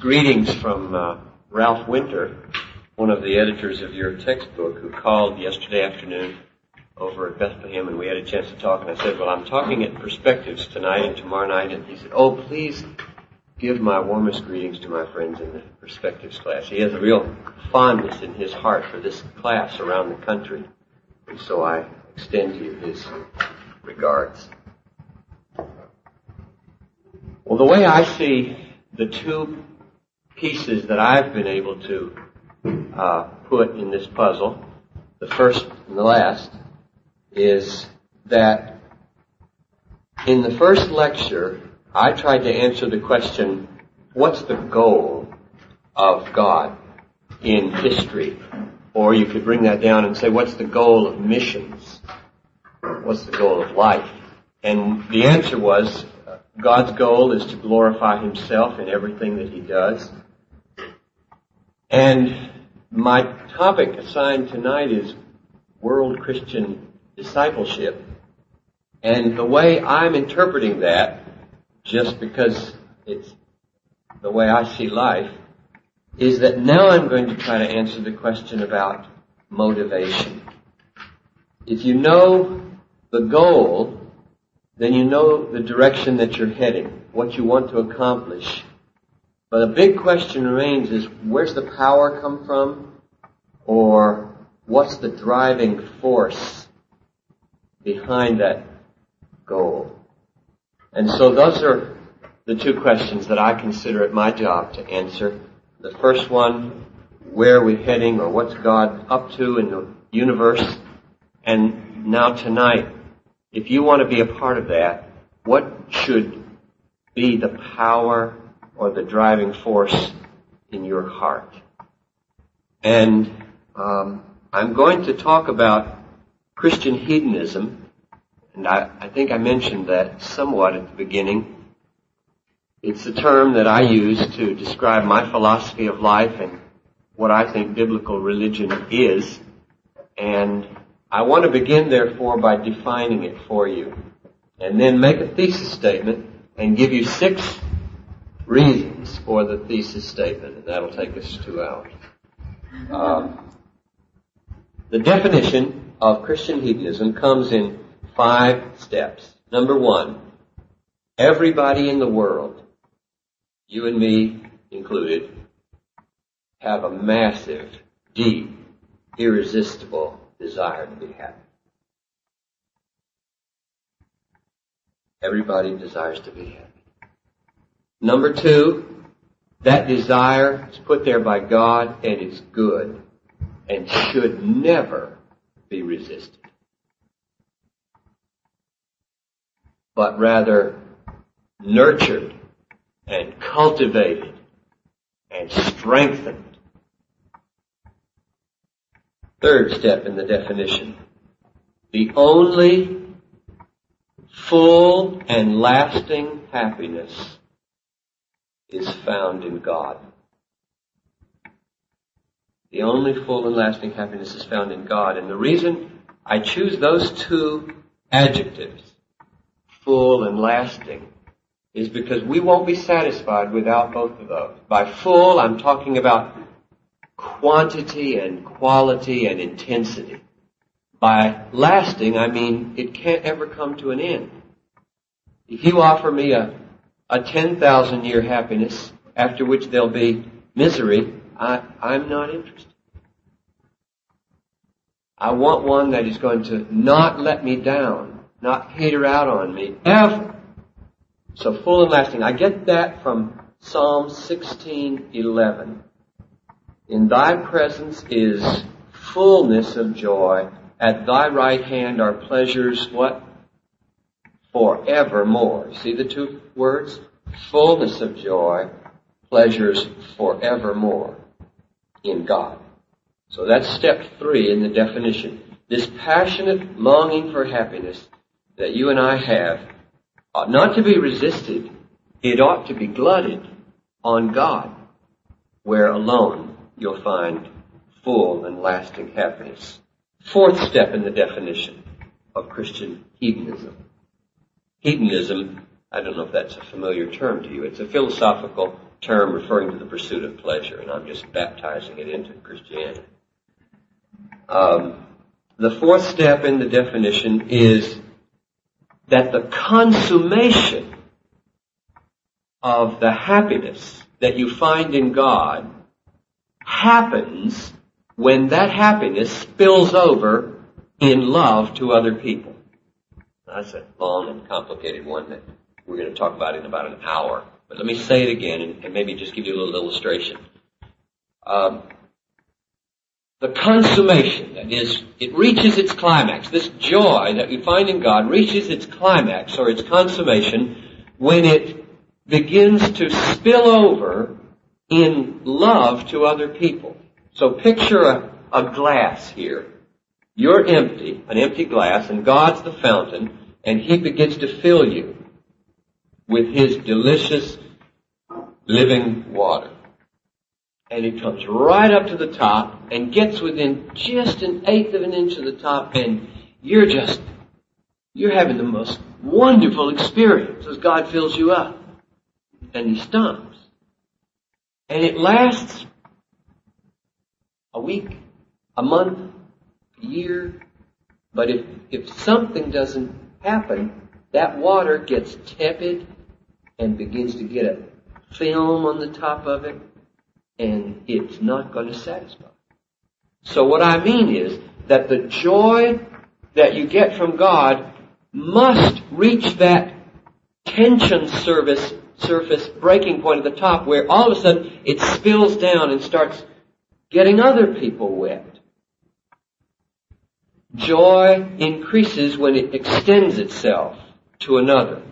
Greetings from uh, Ralph Winter, one of the editors of your textbook, who called yesterday afternoon over at Bethlehem, and we had a chance to talk. And I said, "Well, I'm talking at Perspectives tonight and tomorrow night." And he said, "Oh, please give my warmest greetings to my friends in the Perspectives class." He has a real fondness in his heart for this class around the country, and so I extend to you his regards. Well, the way I see the two pieces that I've been able to uh, put in this puzzle, the first and the last, is that in the first lecture, I tried to answer the question, what's the goal of God in history? Or you could bring that down and say, what's the goal of missions? What's the goal of life? And the answer was, God's goal is to glorify Himself in everything that He does. And my topic assigned tonight is world Christian discipleship. And the way I'm interpreting that, just because it's the way I see life, is that now I'm going to try to answer the question about motivation. If you know the goal, then you know the direction that you're heading, what you want to accomplish, but the big question remains is where's the power come from? Or what's the driving force behind that goal? And so those are the two questions that I consider it my job to answer. The first one, where are we heading or what's God up to in the universe? And now tonight, if you want to be a part of that, what should be the power or the driving force in your heart. And um, I'm going to talk about Christian hedonism, and I, I think I mentioned that somewhat at the beginning. It's a term that I use to describe my philosophy of life and what I think biblical religion is. And I want to begin, therefore, by defining it for you. And then make a thesis statement and give you six reasons for the thesis statement, and that'll take us two hours. Um, the definition of Christian hedonism comes in five steps. Number one, everybody in the world, you and me included, have a massive, deep, irresistible desire to be happy. Everybody desires to be happy. Number two, that desire is put there by God and it's good and should never be resisted. But rather nurtured and cultivated and strengthened. Third step in the definition. The only full and lasting happiness is found in God. The only full and lasting happiness is found in God. And the reason I choose those two adjectives, full and lasting, is because we won't be satisfied without both of those. By full, I'm talking about quantity and quality and intensity. By lasting, I mean it can't ever come to an end. If you offer me a a 10,000 year happiness after which there'll be misery, I, I'm not interested. I want one that is going to not let me down, not peter out on me, ever. So full and lasting. I get that from Psalm 16:11. In thy presence is fullness of joy. At thy right hand are pleasures, what? Forevermore. See the two words? Fullness of joy, pleasures forevermore in God. So that's step three in the definition. This passionate longing for happiness that you and I have ought not to be resisted. It ought to be glutted on God, where alone you'll find full and lasting happiness. Fourth step in the definition of Christian hedonism. Hedonism I don't know if that's a familiar term to you. It's a philosophical term referring to the pursuit of pleasure, and I'm just baptizing it into Christianity. Um, the fourth step in the definition is that the consummation of the happiness that you find in God happens when that happiness spills over in love to other people. That's a long and complicated one that we're going to talk about it in about an hour. But let me say it again and, and maybe just give you a little illustration. Um, the consummation, that is, it reaches its climax. This joy that we find in God reaches its climax or its consummation when it begins to spill over in love to other people. So picture a, a glass here. You're empty, an empty glass, and God's the fountain, and He begins to fill you with His delicious living water. And He comes right up to the top and gets within just an eighth of an inch of the top, and you're just, you're having the most wonderful experience as God fills you up. And He stops. And it lasts a week, a month, a year. But if, if something doesn't happen, that water gets tepid and begins to get a film on the top of it, and it's not going to satisfy. So what I mean is that the joy that you get from God must reach that tension service surface breaking point at the top where all of a sudden it spills down and starts getting other people wet. Joy increases when it extends itself to another.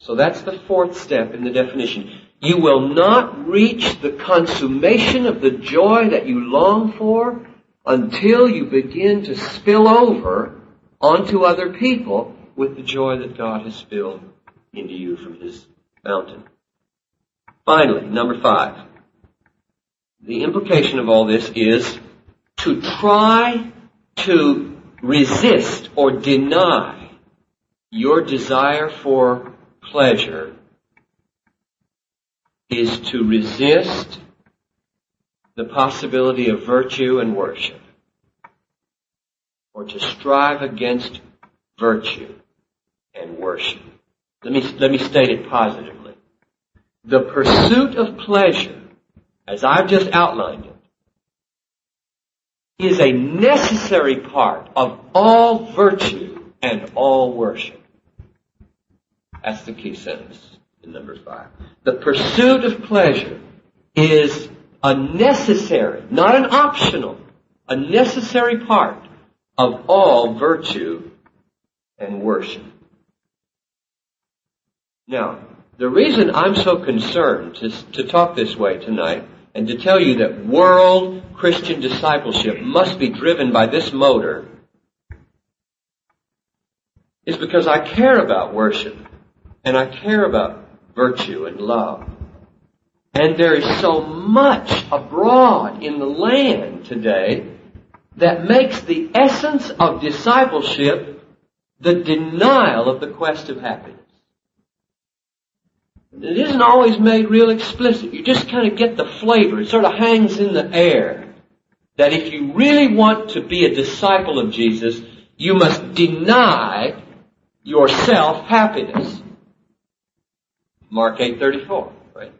So that's the fourth step in the definition. You will not reach the consummation of the joy that you long for until you begin to spill over onto other people with the joy that God has spilled into you from His fountain. Finally, number five. The implication of all this is to try to resist or deny your desire for pleasure is to resist the possibility of virtue and worship or to strive against virtue and worship. Let me, let me state it positively. The pursuit of pleasure, as I've just outlined it, is a necessary part of all virtue and all worship. That's the key sentence in number five. The pursuit of pleasure is a necessary, not an optional, a necessary part of all virtue and worship. Now, the reason I'm so concerned to, to talk this way tonight and to tell you that world Christian discipleship must be driven by this motor is because I care about worship and I care about virtue and love. And there is so much abroad in the land today that makes the essence of discipleship the denial of the quest of happiness. It isn't always made real explicit. You just kind of get the flavor. It sort of hangs in the air. That if you really want to be a disciple of Jesus, you must deny yourself happiness. Mark 8.34, right?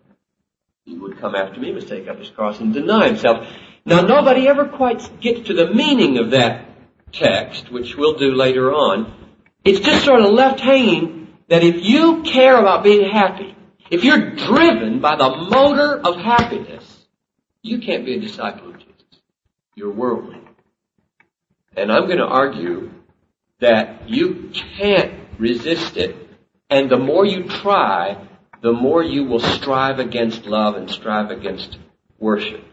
He would come after me, must take up his cross and deny himself. Now nobody ever quite gets to the meaning of that text, which we'll do later on. It's just sort of left hanging that if you care about being happy, if you're driven by the motor of happiness, you can't be a disciple of Jesus. You're worldly. And I'm going to argue that you can't resist it, and the more you try, the more you will strive against love and strive against worship.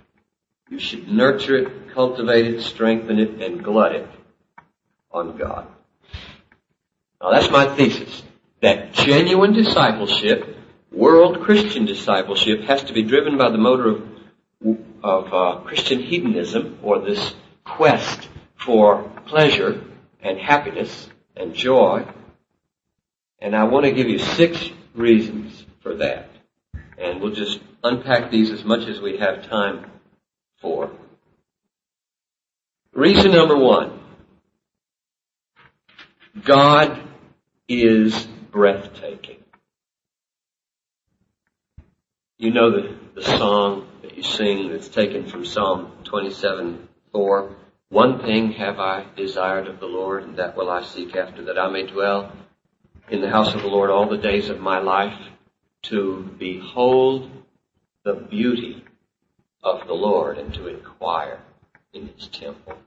You should nurture it, cultivate it, strengthen it, and glut it on God. Now that's my thesis. That genuine discipleship world Christian discipleship has to be driven by the motor of, of uh, Christian hedonism or this quest for pleasure and happiness and joy. And I want to give you six reasons for that. And we'll just unpack these as much as we have time for. Reason number one. God is breathtaking. You know the, the song that you sing that's taken from Psalm 27, 4. One thing have I desired of the Lord, and that will I seek after, that I may dwell in the house of the Lord all the days of my life, to behold the beauty of the Lord and to inquire in his temple.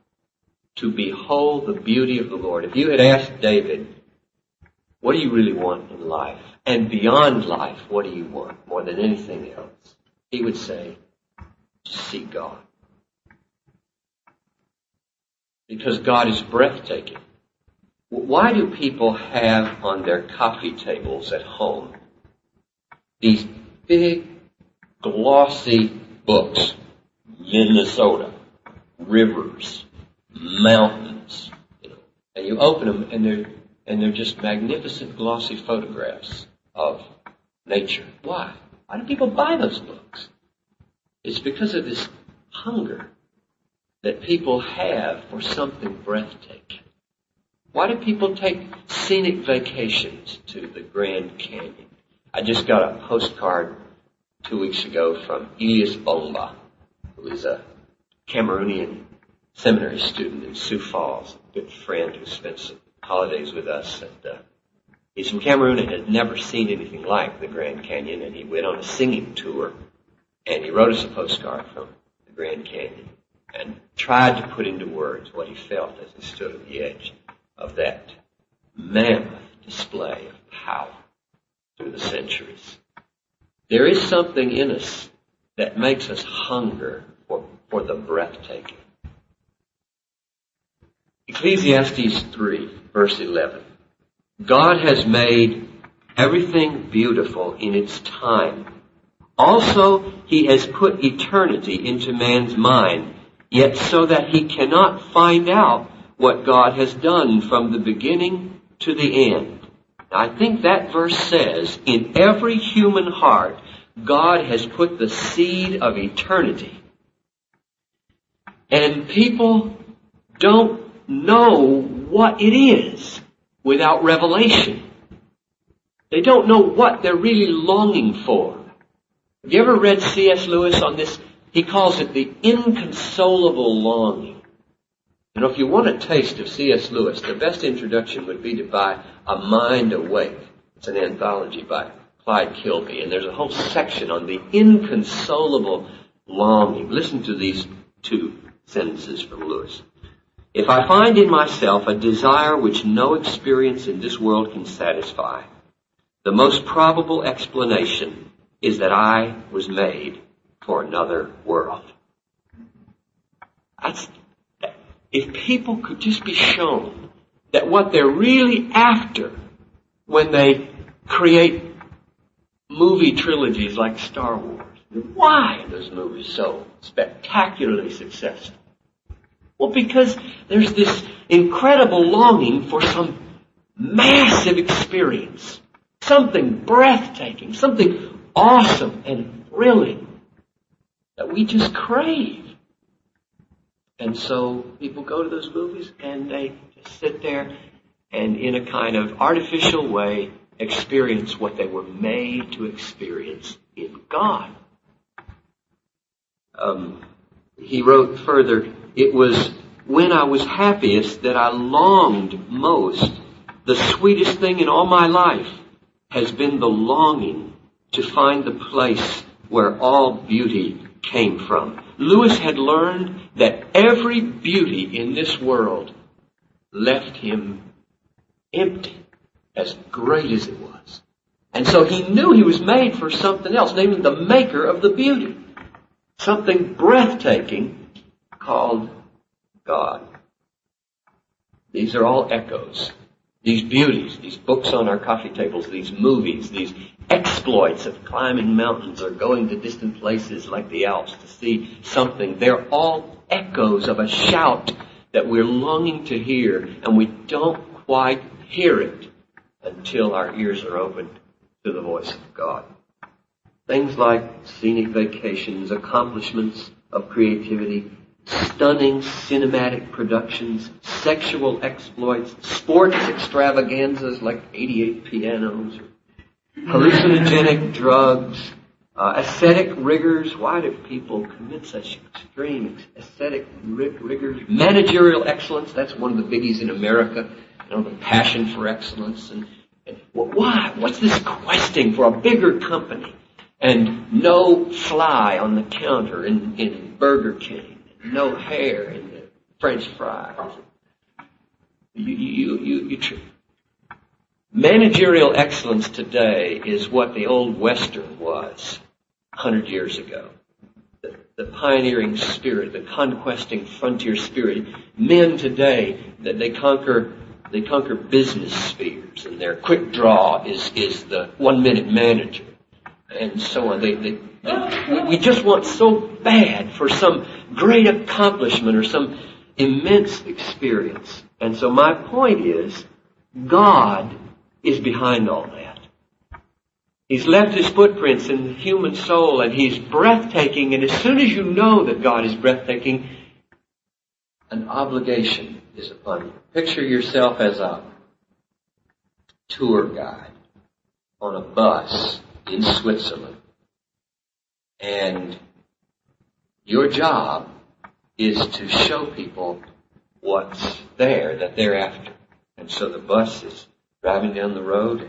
To behold the beauty of the Lord. If you had asked David, what do you really want in life? And beyond life, what do you want more than anything else? He would say, to see God. Because God is breathtaking. Why do people have on their coffee tables at home these big, glossy books? Minnesota, rivers, mountains, you know, and you open them and they're and they're just magnificent, glossy photographs of nature. Why? Why do people buy those books? It's because of this hunger that people have for something breathtaking. Why do people take scenic vacations to the Grand Canyon? I just got a postcard two weeks ago from Elias Bomba, who is a Cameroonian seminary student in Sioux Falls, a good friend who spent some holidays with us. And, uh, he's from Cameroon and had never seen anything like the Grand Canyon, and he went on a singing tour, and he wrote us a postcard from the Grand Canyon and tried to put into words what he felt as he stood at the edge of that mammoth display of power through the centuries. There is something in us that makes us hunger for, for the breathtaking. Ecclesiastes 3, verse 11. God has made everything beautiful in its time. Also, He has put eternity into man's mind, yet so that he cannot find out what God has done from the beginning to the end. I think that verse says, in every human heart, God has put the seed of eternity. And people don't know what it is without revelation. They don't know what they're really longing for. Have you ever read C.S. Lewis on this? He calls it the inconsolable longing. You know, if you want a taste of C.S. Lewis, the best introduction would be to buy A Mind Awake. It's an anthology by Clyde Kilby, and there's a whole section on the inconsolable longing. Listen to these two sentences from Lewis. If I find in myself a desire which no experience in this world can satisfy, the most probable explanation is that I was made for another world. That's, if people could just be shown that what they're really after when they create movie trilogies like Star Wars, why are those movies so spectacularly successful? Well, because there's this incredible longing for some massive experience, something breathtaking, something awesome and thrilling that we just crave. And so people go to those movies and they sit there and in a kind of artificial way experience what they were made to experience in God. Um, he wrote further, it was when I was happiest that I longed most. The sweetest thing in all my life has been the longing to find the place where all beauty came from. Lewis had learned that every beauty in this world left him empty, as great as it was. And so he knew he was made for something else, namely the maker of the beauty. Something breathtaking called God. These are all echoes. These beauties, these books on our coffee tables, these movies, these exploits of climbing mountains or going to distant places like the Alps to see something. They're all echoes of a shout that we're longing to hear and we don't quite hear it until our ears are opened to the voice of God. Things like scenic vacations, accomplishments of creativity, stunning cinematic productions, sexual exploits, sports extravaganzas like 88 pianos, hallucinogenic drugs, Uh, ascetic rigors. Why do people commit such extreme ascetic rigors? Managerial excellence. That's one of the biggies in America. You know, the passion for excellence. And, and why? What's this questing for a bigger company? And no fly on the counter in, in Burger King. No hair in the French fries. You, you, you, you, you Managerial excellence today is what the old Western was 100 years ago. The, the, pioneering spirit, the conquesting frontier spirit. Men today, that they conquer, they conquer business spheres and their quick draw is, is the one minute manager and so on. They, they, they, we just want so bad for some great accomplishment or some immense experience. And so my point is, God is behind all that. He's left his footprints in the human soul and he's breathtaking and as soon as you know that God is breathtaking, an obligation is upon you. Picture yourself as a tour guide on a bus in Switzerland. And your job is to show people what's there that they're after. And so the bus is driving down the road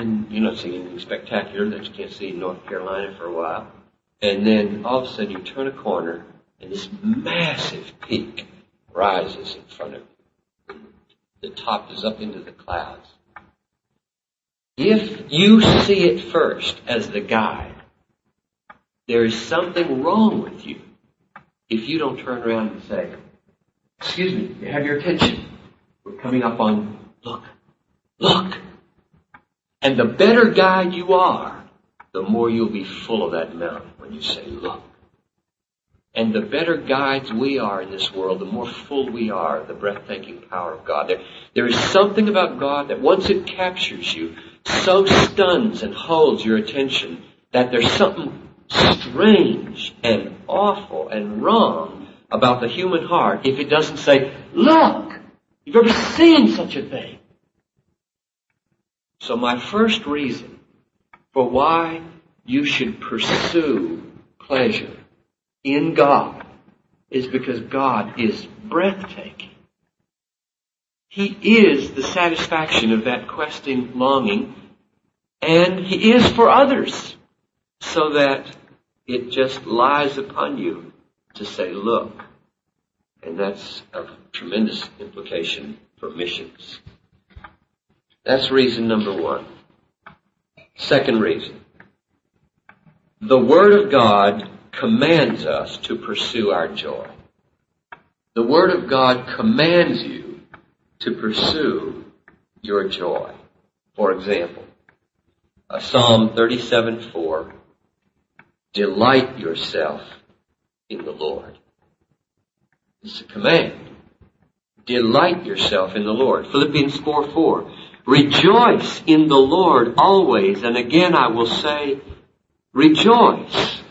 and you're not seeing anything spectacular that you can't see in North Carolina for a while. And then all of a sudden you turn a corner and this massive peak rises in front of you. The top is up into the clouds. If you see it first as the guide, there is something wrong with you if you don't turn around and say, excuse me, have your attention. We're coming up on, look, look. And the better guide you are, the more you'll be full of that mountain when you say, look. And the better guides we are in this world, the more full we are of the breathtaking power of God. There, there is something about God that once it captures you, so stuns and holds your attention that there's something strange and awful and wrong about the human heart if it doesn't say, look, you've ever seen such a thing? So my first reason for why you should pursue pleasure in God is because God is breathtaking. He is the satisfaction of that questing longing, and He is for others, so that it just lies upon you to say, look. And that's a tremendous implication for missions. That's reason number one. Second reason. The Word of God commands us to pursue our joy. The Word of God commands you to pursue your joy. For example, Psalm 37:4, delight yourself in the Lord. It's a command. Delight yourself in the Lord. Philippians 4 4. Rejoice in the Lord always. And again I will say, rejoice.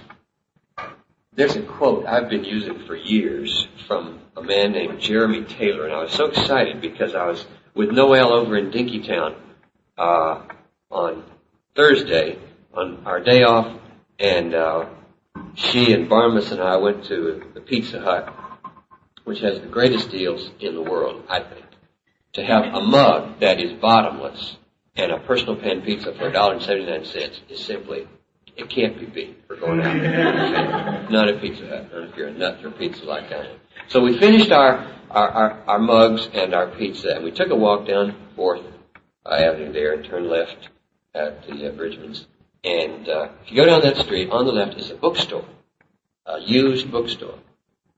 There's a quote I've been using for years from a man named Jeremy Taylor, and I was so excited because I was with Noel over in Dinkytown uh, on Thursday on our day off, and uh, she and Barnabas and I went to the Pizza Hut, which has the greatest deals in the world, I think. To have a mug that is bottomless and a personal pan pizza for $1.79 is simply it can't be beat for going out. not a Pizza Hut, not if you're a nut for pizza like I am. So we finished our, our, our, our mugs and our pizza, and we took a walk down Fourth uh, Avenue there and turned left at the uh, Bridgeman's. And uh, if you go down that street, on the left is a bookstore, a used bookstore.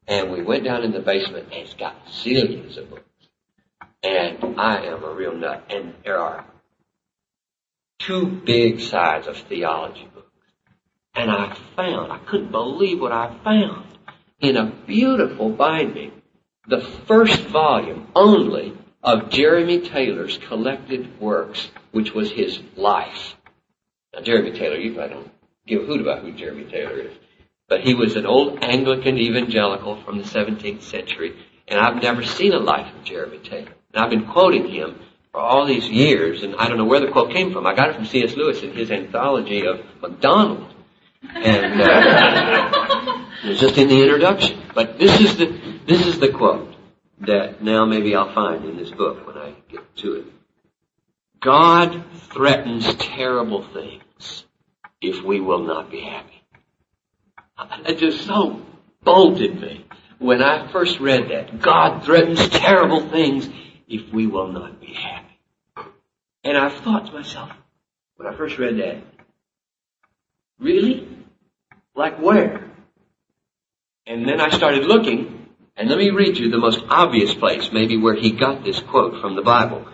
And we went down in the basement, and it's got zillions of books. And I am a real nut. And there are two big sides of theology books. And I found, I couldn't believe what I found in a beautiful binding, the first volume only of Jeremy Taylor's collected works, which was his life. Now, Jeremy Taylor, you I don't give a hoot about who Jeremy Taylor is. But he was an old Anglican evangelical from the 17th century, and I've never seen a life of Jeremy Taylor. And I've been quoting him for all these years, and I don't know where the quote came from. I got it from C.S. Lewis in his anthology of MacDonald. And uh, it was just in the introduction. But this is the this is the quote that now maybe I'll find in this book when I get to it. God threatens terrible things if we will not be happy. It just so bolted me when I first read that. God threatens terrible things if we will not be happy. And I thought to myself, when I first read that, really? Like where? And then I started looking, and let me read you the most obvious place, maybe where he got this quote from the Bible.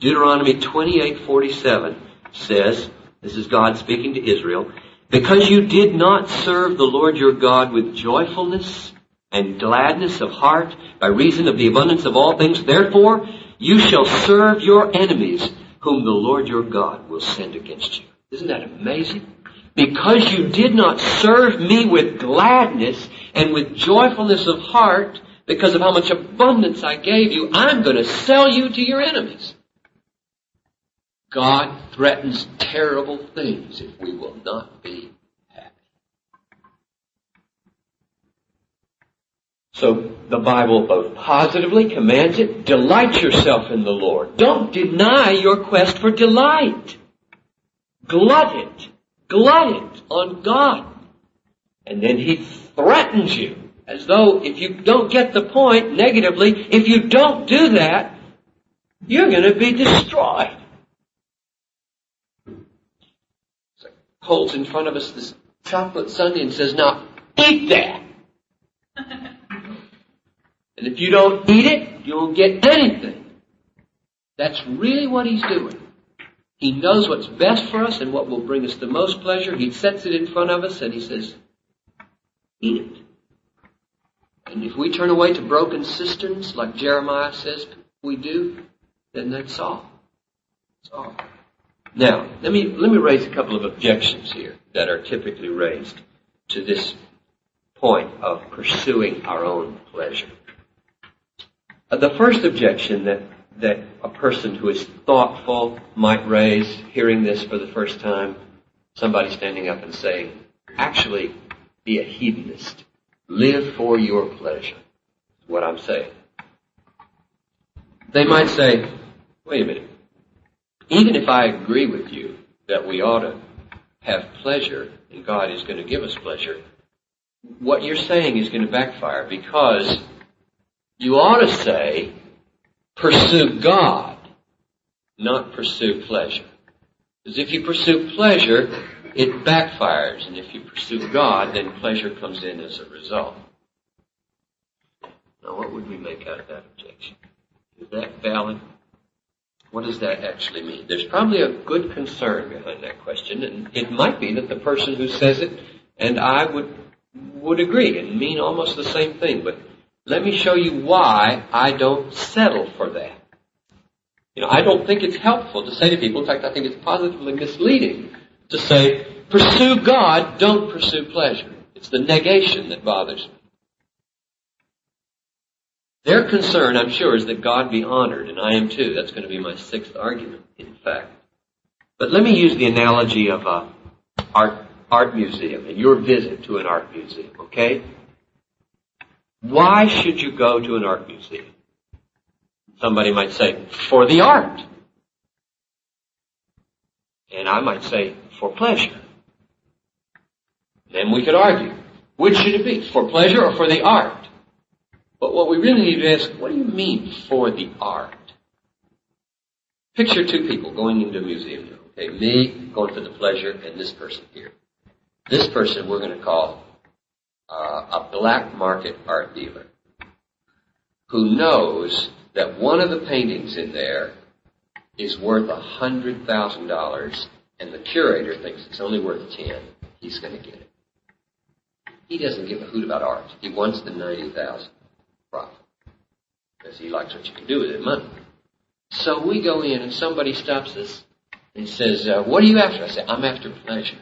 Deuteronomy 28:47 says, this is God speaking to Israel, because you did not serve the Lord your God with joyfulness and gladness of heart by reason of the abundance of all things, therefore you shall serve your enemies whom the Lord your God will send against you. Isn't that amazing? Because you did not serve me with gladness and with joyfulness of heart, because of how much abundance I gave you, I'm going to sell you to your enemies. God threatens terrible things if we will not be happy. So the Bible both positively commands it, delight yourself in the Lord. Don't deny your quest for delight. Glut it. Glut it on God. And then He threatens you as though if you don't get the point negatively, if you don't do that, you're going to be destroyed. So holds in front of us this chocolate sundae and says, now eat that. and if you don't eat it, you won't get anything. That's really what he's doing. He knows what's best for us and what will bring us the most pleasure. He sets it in front of us and he says, eat it. And if we turn away to broken cisterns, like Jeremiah says we do, then that's all. That's all. Now, let me, let me raise a couple of objections here that are typically raised to this point of pursuing our own pleasure. Uh, the first objection that, that a person who is thoughtful might raise, hearing this for the first time, somebody standing up and saying, actually, be a hedonist. Live for your pleasure. Is what I'm saying. They might say, wait a minute even if I agree with you that we ought to have pleasure and God is going to give us pleasure, what you're saying is going to backfire because you ought to say, pursue God, not pursue pleasure. Because if you pursue pleasure, it backfires. And if you pursue God, then pleasure comes in as a result. Now what would we make out of that objection? Is that valid? What does that actually mean? There's probably a good concern behind that question, and it might be that the person who says it and I would would agree and mean almost the same thing. But let me show you why I don't settle for that. You know, I don't think it's helpful to say to people, in fact, I think it's positively misleading to say, pursue God, don't pursue pleasure. It's the negation that bothers me. Their concern, I'm sure, is that God be honored, and I am too. That's going to be my sixth argument, in fact. But let me use the analogy of a art, art museum and your visit to an art museum, okay? Why should you go to an art museum? Somebody might say, for the art. And I might say, for pleasure. Then we could argue. Which should it be? For pleasure or for the art? But what we really need to ask, what do you mean for the art? Picture two people going into a museum. Okay, me going for the pleasure and this person here. This person we're going to call a black market art dealer who knows that one of the paintings in there is worth a hundred thousand dollars and the curator thinks it's only worth ten. He's going to get it. He doesn't give a hoot about art. He wants the ninety thousand profit. Because he likes what you can do with it, money. So we go in and somebody stops us and says, uh, what are you after? I say, I'm after pleasure.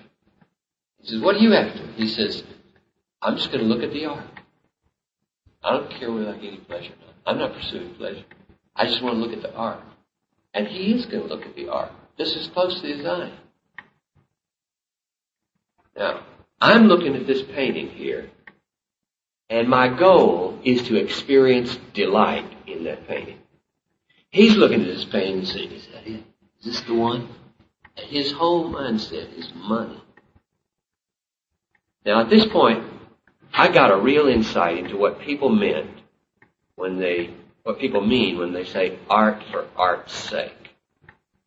He says, what are you after? He says, I'm just going to look at the art. I don't care whether I any pleasure or not. I'm not pursuing pleasure. I just want to look at the art. And he is going to look at the art just as closely as I am. Now, I'm looking at this painting here, and my goal is to experience delight in that painting. He's looking at this painting and saying, is that it? Is this the one? His whole mindset is money. Now at this point, I got a real insight into what people meant when they, what people mean when they say art for art's sake.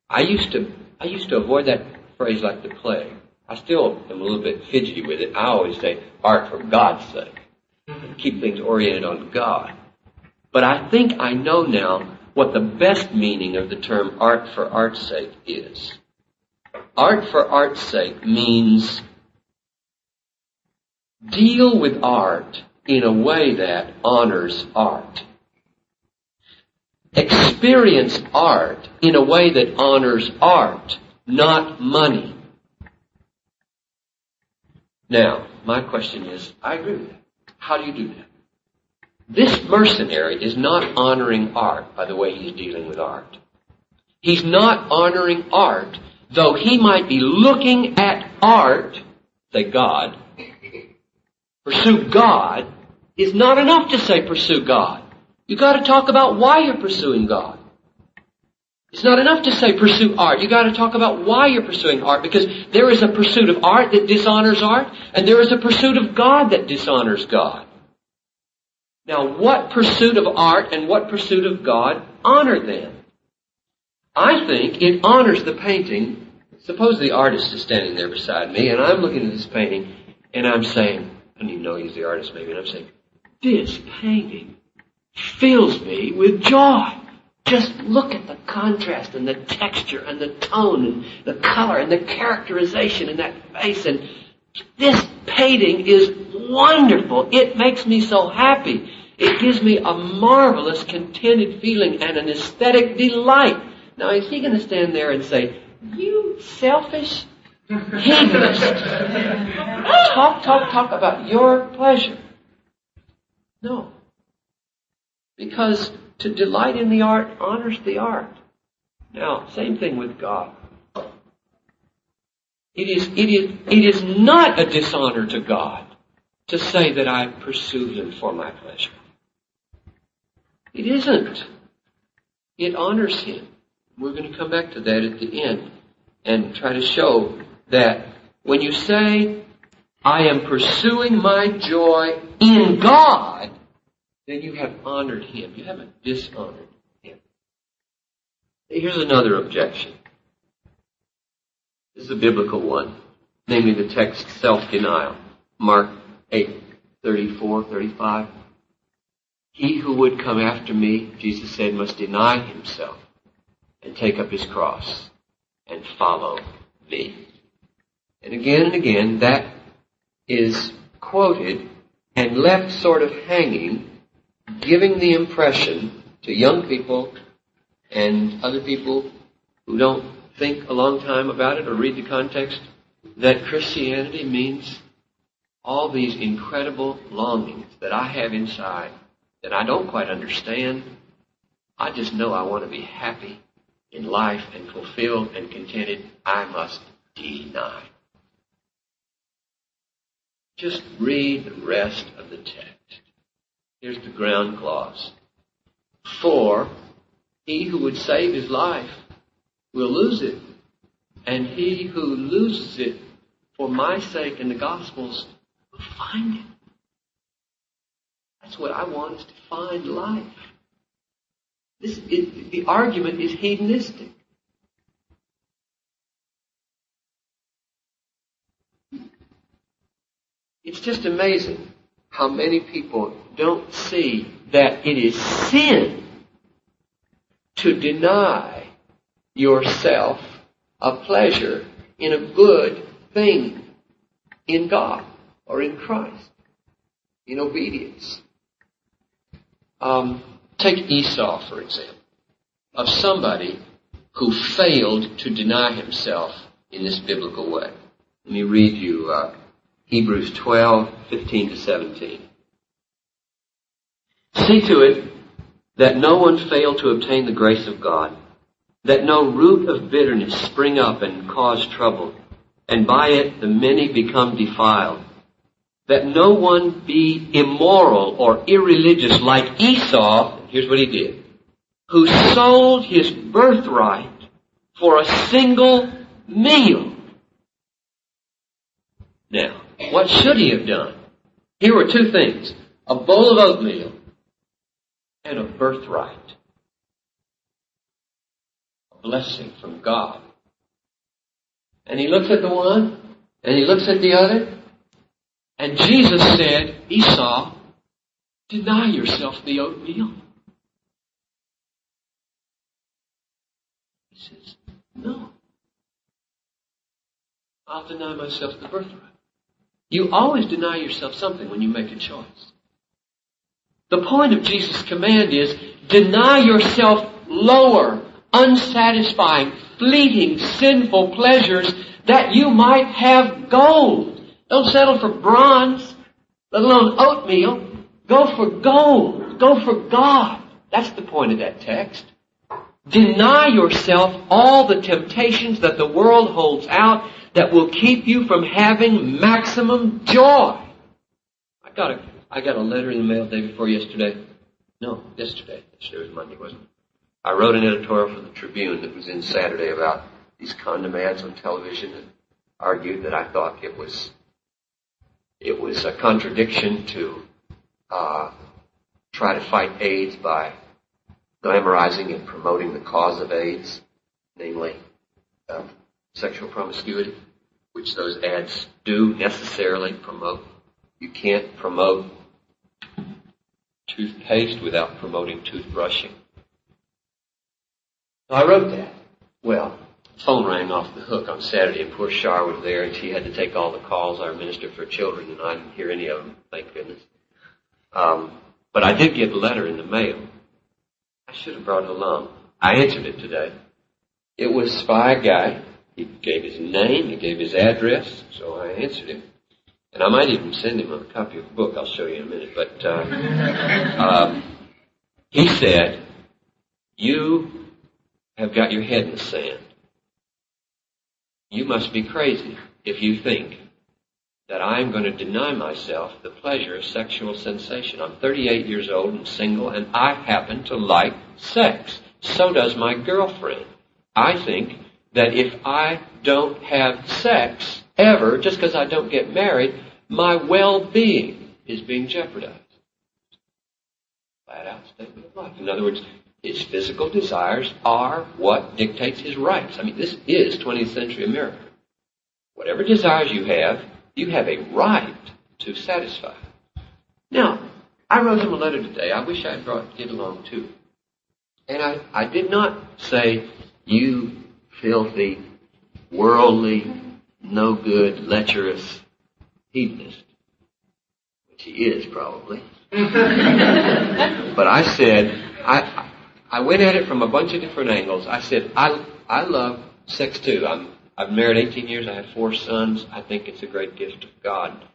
I used to, I used to avoid that phrase like the plague. I still am a little bit fidgety with it. I always say art for God's sake. Keep things oriented on God. But I think I know now what the best meaning of the term art for art's sake is. Art for art's sake means deal with art in a way that honors art. Experience art in a way that honors art, not money. Now, my question is, I agree with that. How do you do that? This mercenary is not honoring art by the way he's dealing with art. He's not honoring art, though he might be looking at art, say God, pursue God, is not enough to say pursue God. You gotta talk about why you're pursuing God. It's not enough to say pursue art. You gotta talk about why you're pursuing art because there is a pursuit of art that dishonors art and there is a pursuit of God that dishonors God. Now what pursuit of art and what pursuit of God honor them? I think it honors the painting. Suppose the artist is standing there beside me and I'm looking at this painting and I'm saying, I don't even know he's the artist maybe, and I'm saying, this painting fills me with joy. Just look at the contrast and the texture and the tone and the color and the characterization in that face and this painting is wonderful. It makes me so happy. It gives me a marvelous contented feeling and an aesthetic delight. Now is he going to stand there and say, you selfish talk, talk, talk about your pleasure? No. Because to delight in the art honors the art. Now, same thing with God. It is, it is, it is not a dishonor to God to say that I pursue Him for my pleasure. It isn't. It honors Him. We're going to come back to that at the end and try to show that when you say, I am pursuing my joy in God, then you have honored Him. You haven't dishonored Him. Here's another objection. This is a biblical one, namely the text self-denial. Mark 8, 34, 35. He who would come after me, Jesus said, must deny himself and take up his cross and follow me. And again and again, that is quoted and left sort of hanging giving the impression to young people and other people who don't think a long time about it or read the context that Christianity means all these incredible longings that I have inside that I don't quite understand. I just know I want to be happy in life and fulfilled and contented. I must deny. Just read the rest of the text. Here's the ground clause. For he who would save his life will lose it. And he who loses it for my sake in the Gospels will find it. That's what I want is to find life. This, it, the argument is hedonistic. It's just amazing how many people don't see that it is sin to deny yourself a pleasure in a good thing in God or in Christ, in obedience. Um, take Esau, for example, of somebody who failed to deny himself in this biblical way. Let me read you uh, Hebrews 12, 15 to 17. See to it that no one fail to obtain the grace of God, that no root of bitterness spring up and cause trouble, and by it the many become defiled. That no one be immoral or irreligious like Esau, here's what he did, who sold his birthright for a single meal. Now, what should he have done? Here were two things. A bowl of oatmeal and a birthright. A blessing from God. And he looks at the one, and he looks at the other, and Jesus said, Esau, deny yourself the oatmeal. He says, no. I'll deny myself the birthright. You always deny yourself something when you make a choice. The point of Jesus' command is deny yourself lower, unsatisfying, fleeting, sinful pleasures that you might have gold. Don't settle for bronze, let alone oatmeal. Go for gold. Go for God. That's the point of that text. Deny yourself all the temptations that the world holds out that will keep you from having maximum joy. I got a I got a letter in the mail the day before yesterday. No, yesterday. Yesterday was Monday, wasn't it? I wrote an editorial for the Tribune that was in Saturday about these condom ads on television and argued that I thought it was it was a contradiction to uh, try to fight AIDS by glamorizing and promoting the cause of AIDS, namely uh, sexual promiscuity, which those ads do necessarily promote. You can't promote toothpaste without promoting toothbrushing. So I wrote that. Well, phone rang off the hook on Saturday and poor Shar was there and she had to take all the calls, our minister for children, and I didn't hear any of them, thank goodness. Um, but I did get a letter in the mail. I should have brought it along. I answered it today. It was a guy. He gave his name, he gave his address, so I answered him. And I might even send him a copy of the book. I'll show you in a minute. But uh, um, he said, "You have got your head in the sand. You must be crazy if you think that I'm going to deny myself the pleasure of sexual sensation. I'm 38 years old and single, and I happen to like sex. So does my girlfriend. I think that if I don't have sex, ever, just because I don't get married, my well-being is being jeopardized. Flat out statement of life. In other words, his physical desires are what dictates his rights. I mean, this is 20th century America. Whatever desires you have, you have a right to satisfy. Now, I wrote him a letter today. I wish I had brought it along too. And I, I did not say, you filthy, worldly, no good, lecherous hedonist, which he is probably. but I said, I, I went at it from a bunch of different angles. I said, I, I love sex too. I'm, I've married 18 years. I have four sons. I think it's a great gift of God.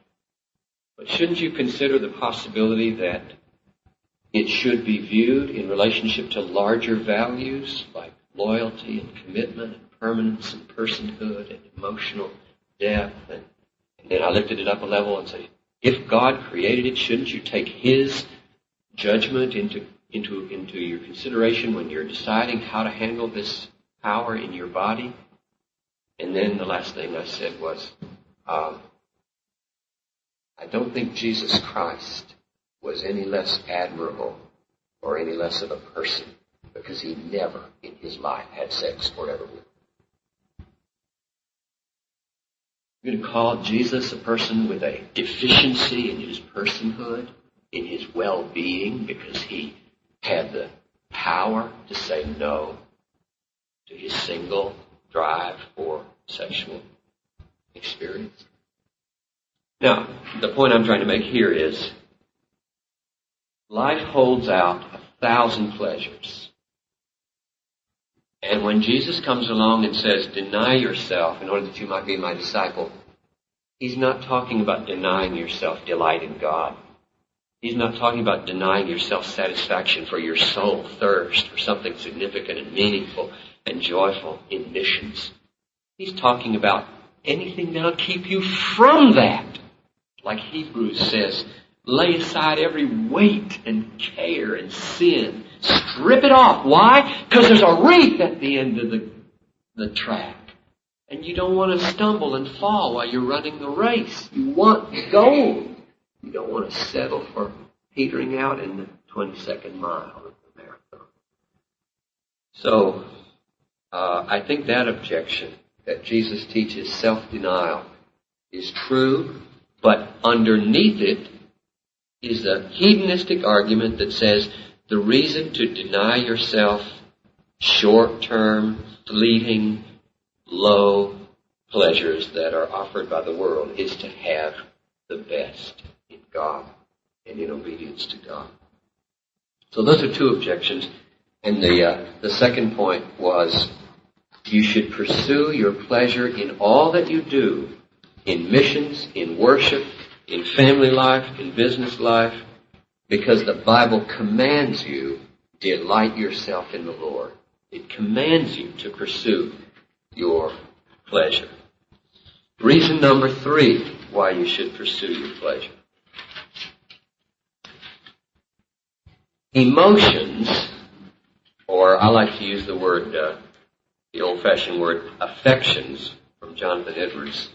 But shouldn't you consider the possibility that it should be viewed in relationship to larger values like loyalty and commitment and permanence and personhood and emotional depth. And, and then I lifted it up a level and said, if God created it, shouldn't you take His judgment into, into, into your consideration when you're deciding how to handle this power in your body? And then the last thing I said was, um, I don't think Jesus Christ was any less admirable or any less of a person because he never in his life had sex or ever will. You're going to call Jesus a person with a deficiency in his personhood, in his well-being, because he had the power to say no to his single drive for sexual experience. Now, the point I'm trying to make here is life holds out a thousand pleasures. And when Jesus comes along and says, deny yourself in order that you might be my disciple, He's not talking about denying yourself delight in God. He's not talking about denying yourself satisfaction for your soul thirst for something significant and meaningful and joyful in missions. He's talking about anything that'll keep you from that. Like Hebrews says, lay aside every weight and care and sin. Strip it off. Why? Because there's a wreath at the end of the, the track. And you don't want to stumble and fall while you're running the race. You want gold. You don't want to settle for petering out in the 22nd mile of the marathon. So, uh, I think that objection that Jesus teaches self-denial is true, but underneath it is a hedonistic argument that says the reason to deny yourself short-term, fleeting, low pleasures that are offered by the world is to have the best in God and in obedience to God. So those are two objections. And the, uh, the second point was you should pursue your pleasure in all that you do, in missions, in worship, in family life, in business life, because the Bible commands you, delight yourself in the Lord. It commands you to pursue your pleasure. Reason number three why you should pursue your pleasure. Emotions, or I like to use the word uh, the old-fashioned word affections from Jonathan Edwards,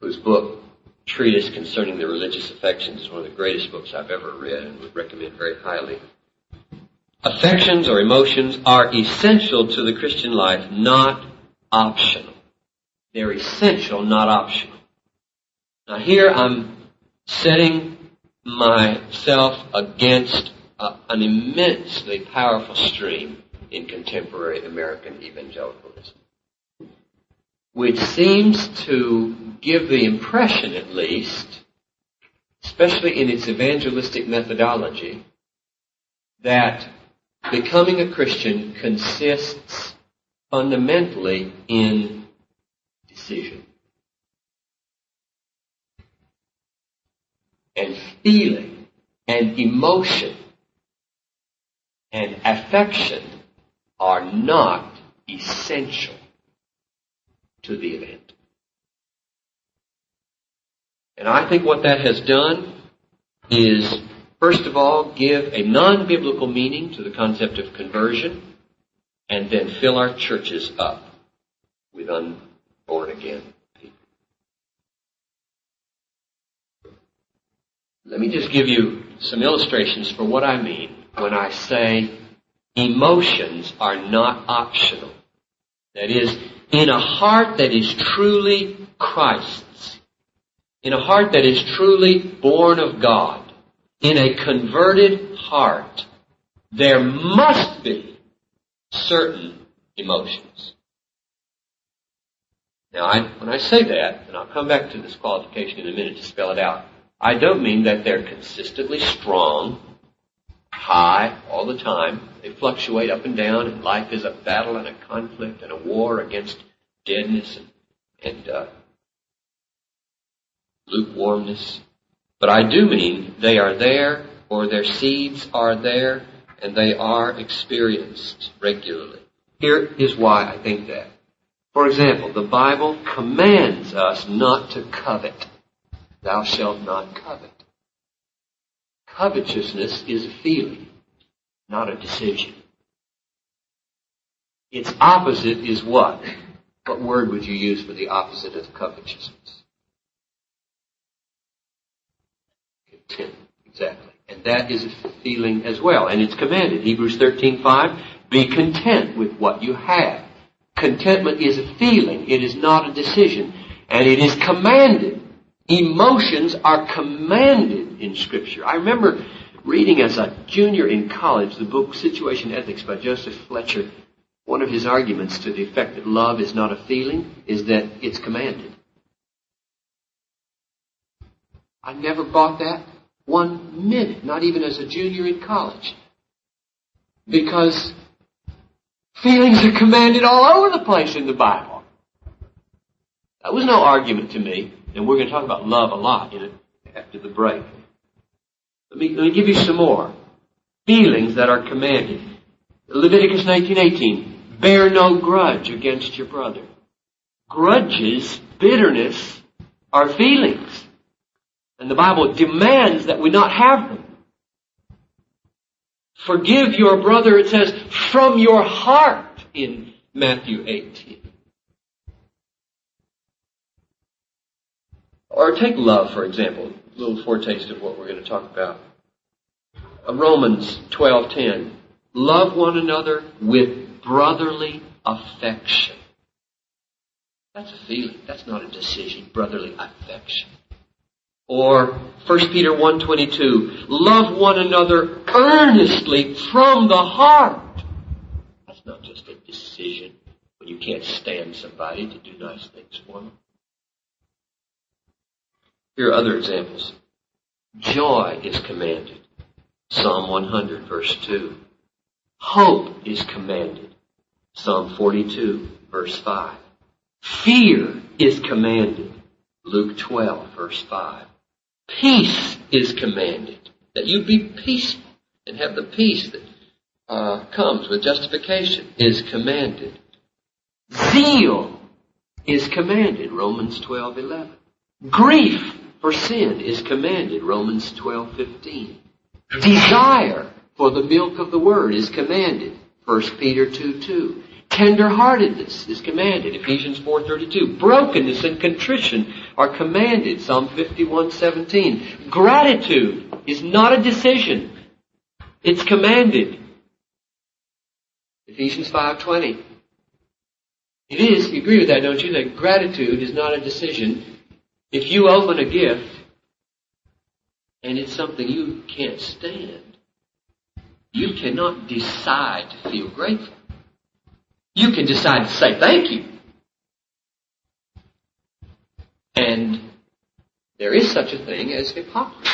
whose book, Treatise Concerning the Religious Affections, is one of the greatest books I've ever read and would recommend very highly. Affections or emotions are essential to the Christian life, not optional. They're essential, not optional. Now here I'm setting myself against uh, an immensely powerful stream in contemporary American evangelicalism, which seems to give the impression, at least, especially in its evangelistic methodology, that becoming a Christian consists fundamentally in decision and feeling and emotion and affection are not essential to the event. And I think what that has done is, first of all, give a non-biblical meaning to the concept of conversion, and then fill our churches up with unborn again people. Let me just give you some illustrations for what I mean when I say Emotions are not optional. That is, in a heart that is truly Christ's, in a heart that is truly born of God, in a converted heart, there must be certain emotions. Now, I, when I say that, and I'll come back to this qualification in a minute to spell it out, I don't mean that they're consistently strong high all the time. They fluctuate up and down, and life is a battle and a conflict and a war against deadness and, and uh, lukewarmness. But I do mean they are there, or their seeds are there, and they are experienced regularly. Here is why I think that. For example, the Bible commands us not to covet. Thou shalt not covet. Covetousness is a feeling, not a decision. Its opposite is what? What word would you use for the opposite of covetousness? Content. Exactly. And that is a feeling as well. And it's commanded. Hebrews 13:5, be content with what you have. Contentment is a feeling. It is not a decision. And it is commanded. Emotions are commanded in Scripture. I remember reading as a junior in college the book Situation Ethics by Joseph Fletcher. One of his arguments to the effect that love is not a feeling is that it's commanded. I never bought that one minute, not even as a junior in college. Because feelings are commanded all over the place in the Bible. That was no argument to me. And we're going to talk about love a lot in it after the break. Let me, let me give you some more. Feelings that are commanded. Leviticus 19:18. Bear no grudge against your brother. Grudges, bitterness, are feelings. And the Bible demands that we not have them. Forgive your brother, it says, from your heart in Matthew 18. Or take love, for example. A little foretaste of what we're going to talk about. Uh, Romans 12:10. Love one another with brotherly affection. That's a feeling. That's not a decision. Brotherly affection. Or 1 Peter 1.22, love one another earnestly from the heart. That's not just a decision when you can't stand somebody to do nice things for them. Here are other examples. Joy is commanded. Psalm 100 verse 2. Hope is commanded. Psalm 42 verse 5. Fear is commanded. Luke 12 verse 5. Peace is commanded. That you be peaceful and have the peace that uh, comes with justification is commanded. Zeal is commanded. Romans 12:11. Grief for sin is commanded. Romans 12:15. Desire for the milk of the word is commanded. 1 Peter 2, 2:2. Tenderheartedness is commanded, Ephesians 4.32. Brokenness and contrition are commanded, Psalm 51.17. Gratitude is not a decision. It's commanded. Ephesians 5.20. It is, you agree with that, don't you? That gratitude is not a decision. If you open a gift and it's something you can't stand, you cannot decide to feel grateful. You can decide to say thank you. And there is such a thing as hypocrisy.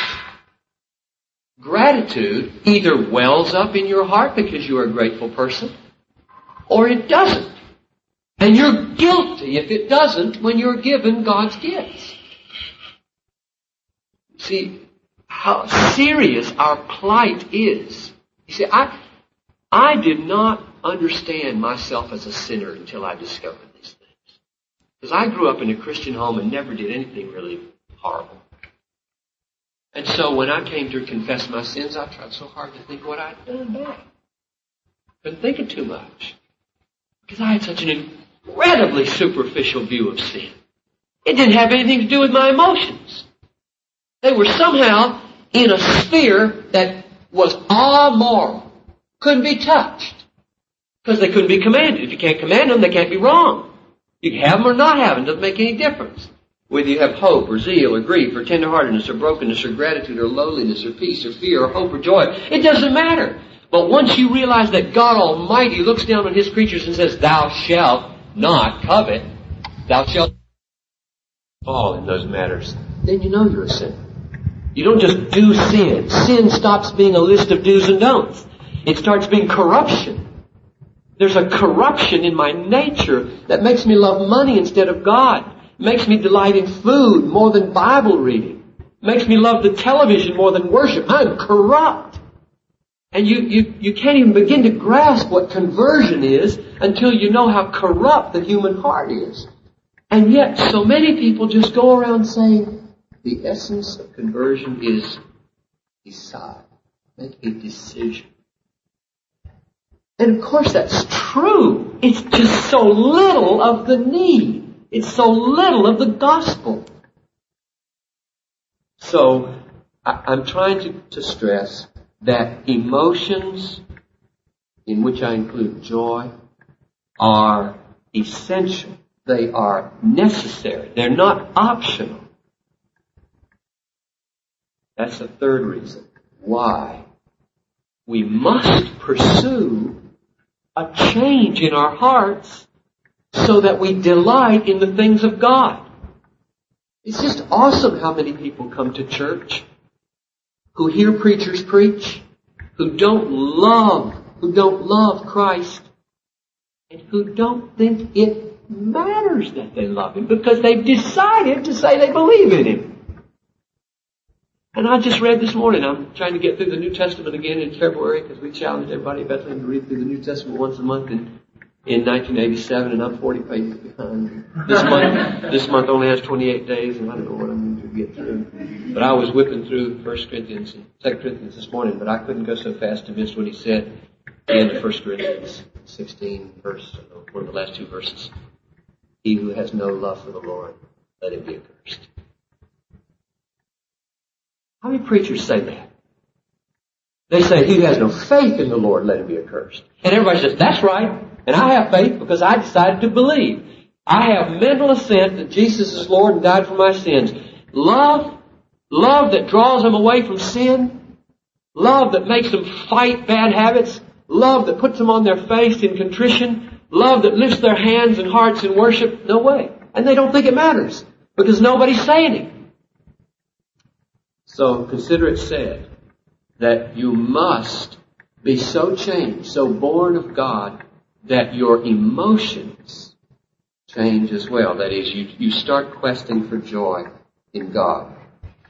Gratitude either wells up in your heart because you are a grateful person, or it doesn't. And you're guilty if it doesn't when you're given God's gifts. See how serious our plight is. You see, I, I did not understand myself as a sinner until I discovered these things. Because I grew up in a Christian home and never did anything really horrible. And so when I came to confess my sins, I tried so hard to think what I'd done bad. Been thinking too much. Because I had such an incredibly superficial view of sin. It didn't have anything to do with my emotions. They were somehow in a sphere that was all moral, Couldn't be touched. Because they couldn't be commanded. If you can't command them, they can't be wrong. You can have them or not have them. Doesn't make any difference. Whether you have hope or zeal or grief or tenderheartedness or brokenness or gratitude or lowliness or peace or fear or hope or joy. It doesn't matter. But once you realize that God Almighty looks down on His creatures and says, Thou shalt not covet, thou shalt fall in those matters, then you know you're a sinner. You don't just do sin. Sin stops being a list of do's and don'ts. It starts being corruption. There's a corruption in my nature that makes me love money instead of God. Makes me delight in food more than Bible reading. Makes me love the television more than worship. I'm corrupt. And you, you, you can't even begin to grasp what conversion is until you know how corrupt the human heart is. And yet, so many people just go around saying, the essence of conversion is decide. Make a decision. And of course that's true. It's just so little of the need. It's so little of the gospel. So, I, am trying to, to stress that emotions, in which I include joy, are essential. They are necessary. They're not optional. That's the third reason why we must pursue a change in our hearts so that we delight in the things of God. It's just awesome how many people come to church who hear preachers preach, who don't love, who don't love Christ, and who don't think it matters that they love Him because they've decided to say they believe in Him. And I just read this morning, I'm trying to get through the New Testament again in February because we challenged everybody at Bethlehem to read through the New Testament once a month in, in 1987 and I'm 40 pages behind. This month, this month only has 28 days and I don't know what I'm going to get through. But I was whipping through 1 Corinthians and 2 Corinthians this morning, but I couldn't go so fast to miss what he said in 1 Corinthians 16 verse, one of the last two verses. He who has no love for the Lord, let him be accursed. How many preachers say that? They say, he has no faith in the Lord, let him be accursed. And everybody says, that's right. And I have faith because I decided to believe. I have mental assent that Jesus is Lord and died for my sins. Love, love that draws them away from sin. Love that makes them fight bad habits. Love that puts them on their face in contrition. Love that lifts their hands and hearts in worship. No way. And they don't think it matters because nobody's saying it. So consider it said that you must be so changed, so born of God, that your emotions change as well. That is, you, you start questing for joy in God.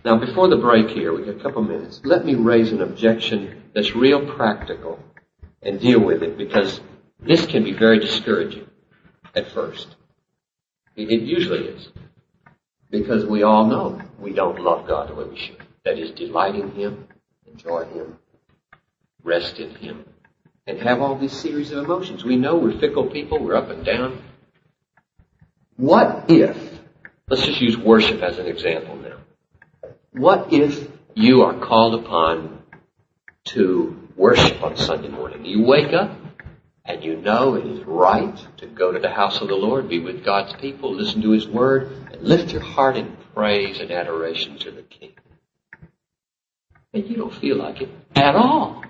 Now, before the break here, we got a couple minutes. Let me raise an objection that's real practical and deal with it because this can be very discouraging at first. It, it usually is. Because we all know we don't love God the way we should. That is, delight in Him, enjoy Him, rest in Him, and have all these series of emotions. We know we're fickle people, we're up and down. What if, let's just use worship as an example now. What if you are called upon to worship on Sunday morning? You wake up and you know it is right to go to the house of the Lord, be with God's people, listen to His Word, and lift your heart in praise and adoration to. And you don't feel like it at all.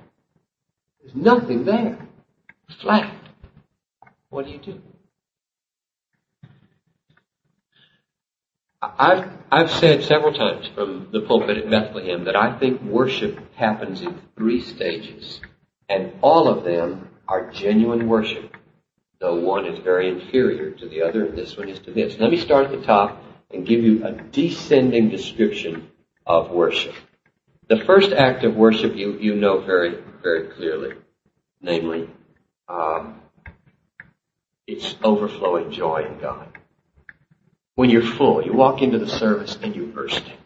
There's nothing there. Flat. What do you do? I've, I've said several times from the pulpit at Bethlehem that I think worship happens in three stages, and all of them are genuine worship, though one is very inferior to the other, and this one is to this. Let me start at the top and give you a descending description of worship. The first act of worship you, you know very, very clearly, namely, um, it's overflowing joy in God when you're full. You walk into the service and you're bursting.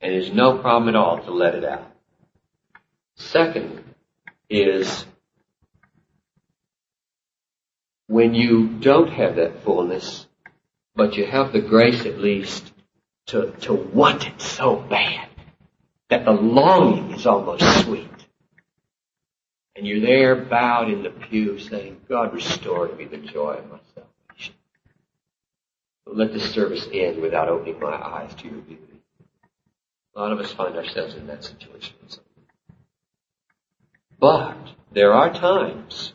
And there's no problem at all to let it out. Second is when you don't have that fullness, but you have the grace at least to, to want it so bad that the longing is almost sweet. And you're there bowed in the pew saying, God restore to me the joy of my salvation. Let this service end without opening my eyes to your beauty. A lot of us find ourselves in that situation. But there are times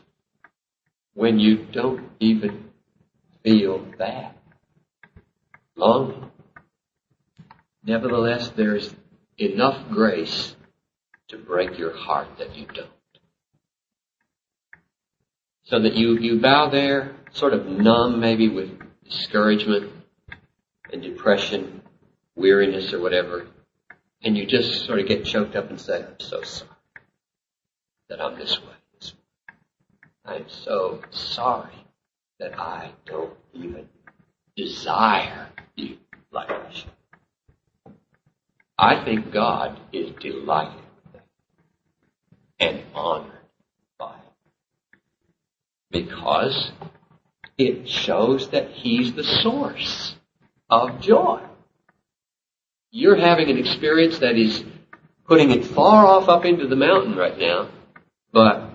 when you don't even feel that longing. Nevertheless, there's enough grace to break your heart that you don't. So that you, you bow there, sort of numb maybe with discouragement and depression, weariness or whatever, and you just sort of get choked up and say, I'm so sorry that I'm this way. I'm so sorry that I don't even desire you like I should. I think God is delighted and honored by it. Because it shows that He's the source of joy. You're having an experience that is putting it far off up into the mountain right now, but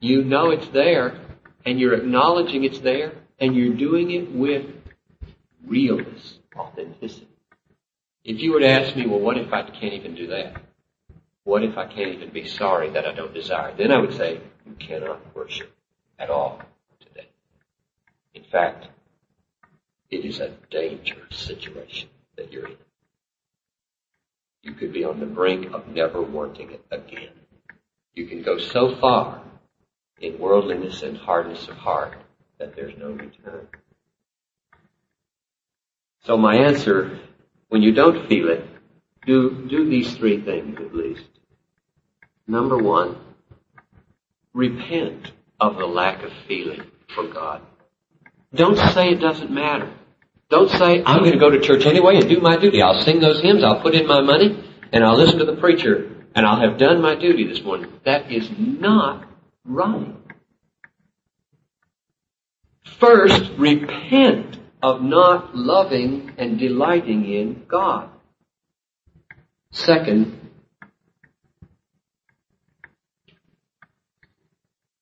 you know it's there, and you're acknowledging it's there, and you're doing it with realness, authenticity. If you were to ask me, well, what if I can't even do that? What if I can't even be sorry that I don't desire? Then I would say, you cannot worship at all today. In fact, it is a dangerous situation that you're in. You could be on the brink of never wanting it again. You can go so far in worldliness and hardness of heart that there's no return. So my answer, when you don't feel it, do, do these three things at least. Number one, repent of the lack of feeling for God. Don't say it doesn't matter. Don't say, I'm going to go to church anyway and do my duty. I'll sing those hymns, I'll put in my money, and I'll listen to the preacher, and I'll have done my duty this morning. That is not right. First, repent of not loving and delighting in God. Second,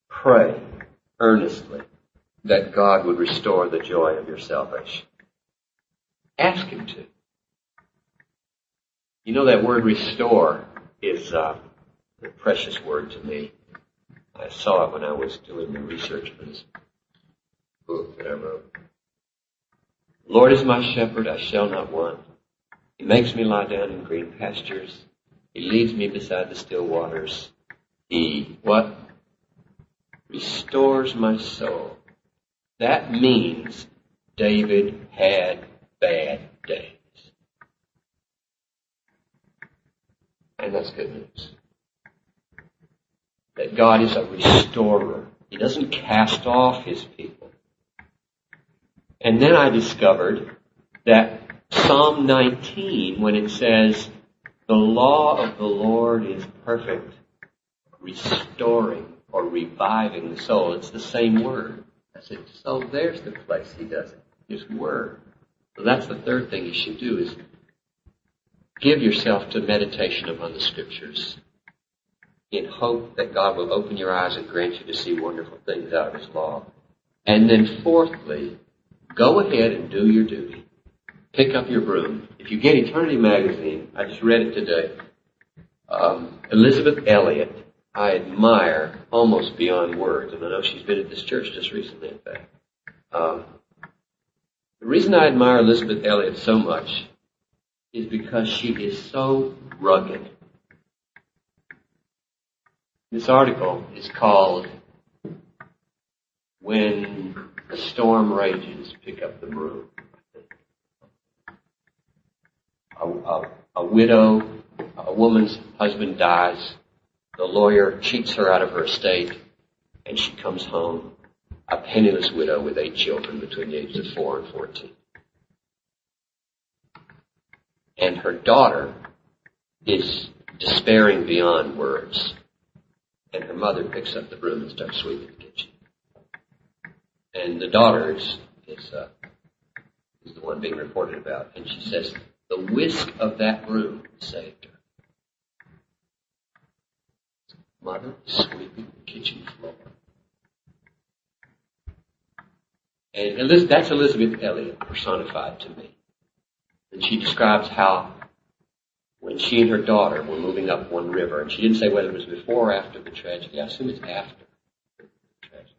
pray earnestly that God would restore the joy of your salvation. Ask Him to. You know that word restore is uh, a precious word to me. I saw it when I was doing the research for this book that I wrote. Lord is my shepherd, I shall not want. He makes me lie down in green pastures. He leads me beside the still waters. He, what? Restores my soul. That means David had bad days. And that's good news. That God is a restorer. He doesn't cast off his people. And then I discovered that Psalm 19, when it says, the law of the Lord is perfect, restoring or reviving the soul, it's the same word. I said, so there's the place he does it. His word. So that's the third thing you should do is give yourself to meditation upon the scriptures in hope that God will open your eyes and grant you to see wonderful things out of His law. And then fourthly, go ahead and do your duty. Pick up your broom. If you get Eternity Magazine, I just read it today. Um, Elisabeth Elliot, I admire almost beyond words, and I know she's been at this church just recently, in fact. Um, the reason I admire Elisabeth Elliot so much is because she is so rugged. This article is called When the Storm Rages, Pick Up the Broom. A, a, a widow, a woman's husband dies, the lawyer cheats her out of her estate, and she comes home a penniless widow with eight children between the ages of four and fourteen. And her daughter is despairing beyond words. And her mother picks up the broom and starts sweeping. And the daughter is, is, uh, is the one being reported about. And she says, the whisk of that broom saved her. Mother sweeping the kitchen floor. And that's Elisabeth Elliot personified to me. And she describes how when she and her daughter were moving up one river, and she didn't say whether it was before or after the tragedy. I assume it's after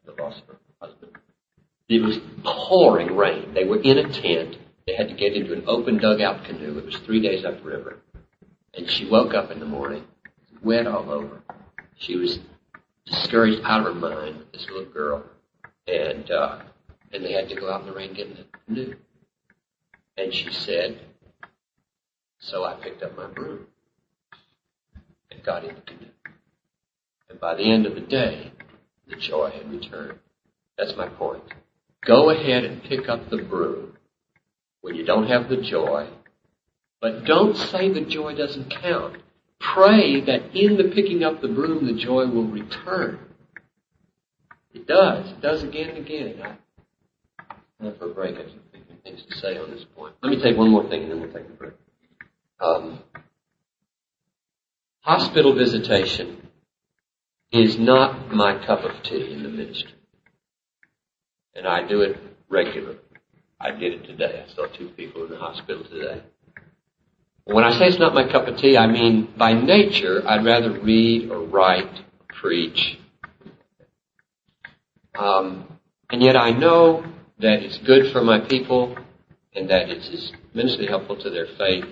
the loss of her husband. It was pouring rain. They were in a tent. They had to get into an open dugout canoe. It was three days upriver. And she woke up in the morning, wet all over. She was discouraged out of her mind, this little girl. And uh, and they had to go out in the rain getting the canoe. And she said, so I picked up my broom and got in the canoe. And by the end of the day, the joy had returned. That's my point. Go ahead and pick up the broom when you don't have the joy, but don't say the joy doesn't count. Pray that in the picking up the broom, the joy will return. It does. It does again and again. I, for a break. I keep thinking things to say on this point. Let me take one more thing and then we'll take a break. Um, hospital visitation is not my cup of tea in the ministry. And I do it regularly. I did it today. I saw two people in the hospital today. When I say it's not my cup of tea, I mean by nature, I'd rather read or write, or preach. Um, and yet I know that it's good for my people and that it's immensely helpful to their faith,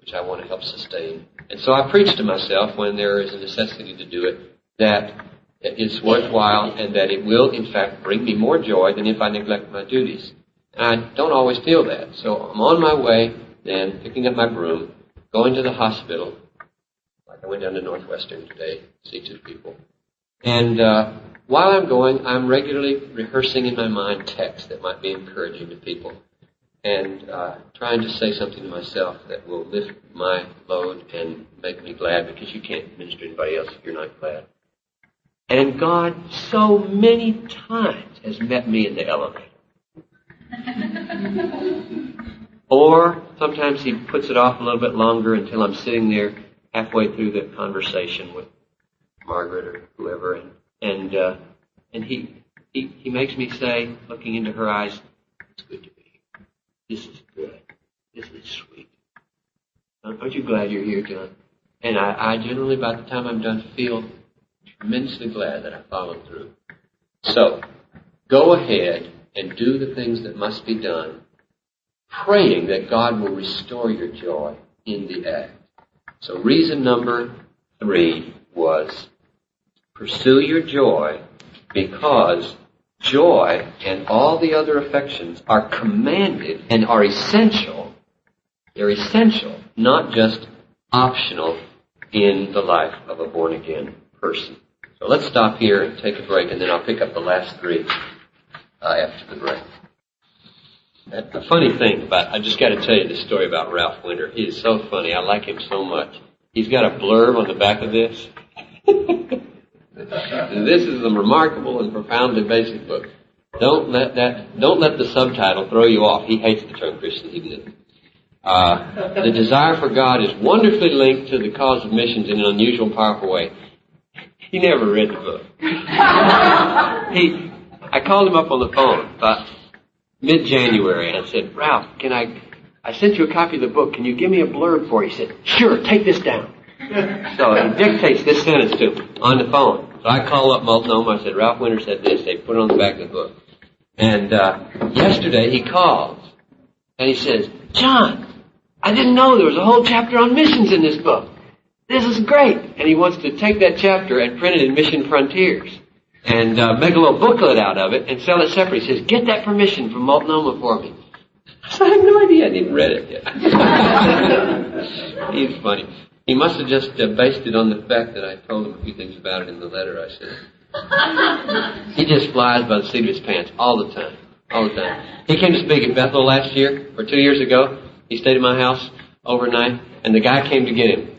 which I want to help sustain. And so I preach to myself when there is a necessity to do it that is worthwhile and that it will, in fact, bring me more joy than if I neglect my duties. And I don't always feel that. So I'm on my way then, picking up my broom, going to the hospital. Like I went down to Northwestern today to see two people. And uh, while I'm going, I'm regularly rehearsing in my mind texts that might be encouraging to people and uh, trying to say something to myself that will lift my load and make me glad because you can't minister to anybody else if you're not glad. And God so many times has met me in the elevator. or sometimes He puts it off a little bit longer until I'm sitting there halfway through the conversation with Margaret or whoever, and and uh, and he, he he makes me say, looking into her eyes, "It's good to be here. This is good. This is sweet. Aren't you glad you're here, John?" And I, I generally, by the time I'm done, feel tremendously glad that I followed through. So, go ahead and do the things that must be done, praying that God will restore your joy in the act. So, reason number three was pursue your joy because joy and all the other affections are commanded and are essential. They're essential, not just optional in the life of a born again person. So let's stop here and take a break and then I'll pick up the last three uh, after the break. A funny thing about, I just got to tell you the story about Ralph Winter. He is so funny. I like him so much. He's got a blurb on the back of this. this is a remarkable and profoundly basic book. Don't let that, don't let the subtitle throw you off. He hates the term Christian He hedonism. Uh, the desire for God is wonderfully linked to the cause of missions in an unusual, powerful way. He never read the book. he, I called him up on the phone about mid-January and I said, Ralph, can I, I sent you a copy of the book. Can you give me a blurb for it? He said, sure, take this down. So he dictates this sentence to me on the phone. So I call up Multnomah. I said, Ralph Winter said this. They put it on the back of the book. And uh, yesterday he calls and he says, John, I didn't know there was a whole chapter on missions in this book. This is great. And he wants to take that chapter and print it in Mission Frontiers and uh, make a little booklet out of it and sell it separately. He says, get that permission from Multnomah for me. So I have no idea. I didn't read it yet. He's funny. He must have just uh, based it on the fact that I told him a few things about it in the letter I sent. he just flies by the seat of his pants all the time. All the time. He came to speak at Bethel last year, or two years ago. He stayed at my house overnight, and the guy came to get him.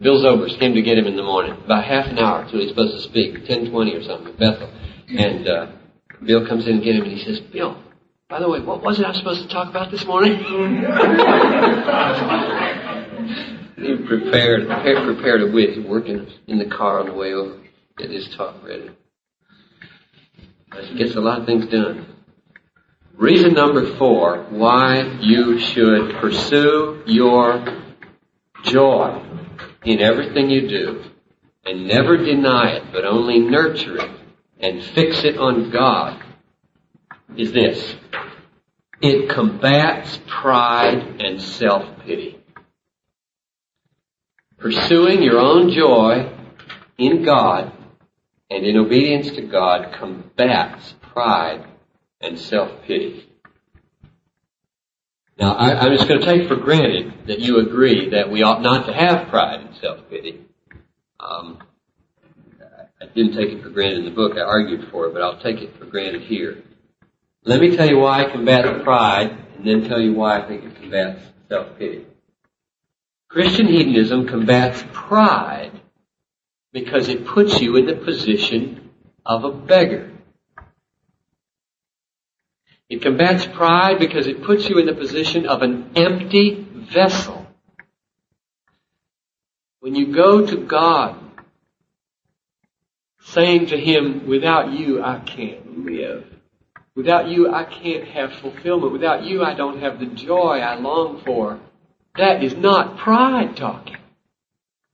Bill Zobers came to get him in the morning, about half an hour till he's supposed to speak, 10:20 or something at Bethel. And uh, Bill comes in and get him, and he says, "Bill, by the way, what was it I was supposed to talk about this morning?" he prepared, prepared a wit, working in the car on the way over, get his talk ready. Gets a lot of things done. Reason number four, why you should pursue your joy in everything you do and never deny it, but only nurture it and fix it on God is this. It combats pride and self-pity. Pursuing your own joy in God and in obedience to God combats pride and self-pity. Now, I, am just going to take for granted that you agree that we ought not to have pride self-pity. Um, I didn't take it for granted in the book. I argued for it, but I'll take it for granted here. Let me tell you why I combat pride, and then tell you why I think it combats self-pity. Christian hedonism combats pride because it puts you in the position of a beggar. It combats pride because it puts you in the position of an empty vessel. When you go to God, saying to Him, without you I can't live. Without you I can't have fulfillment. Without you I don't have the joy I long for. That is not pride talking.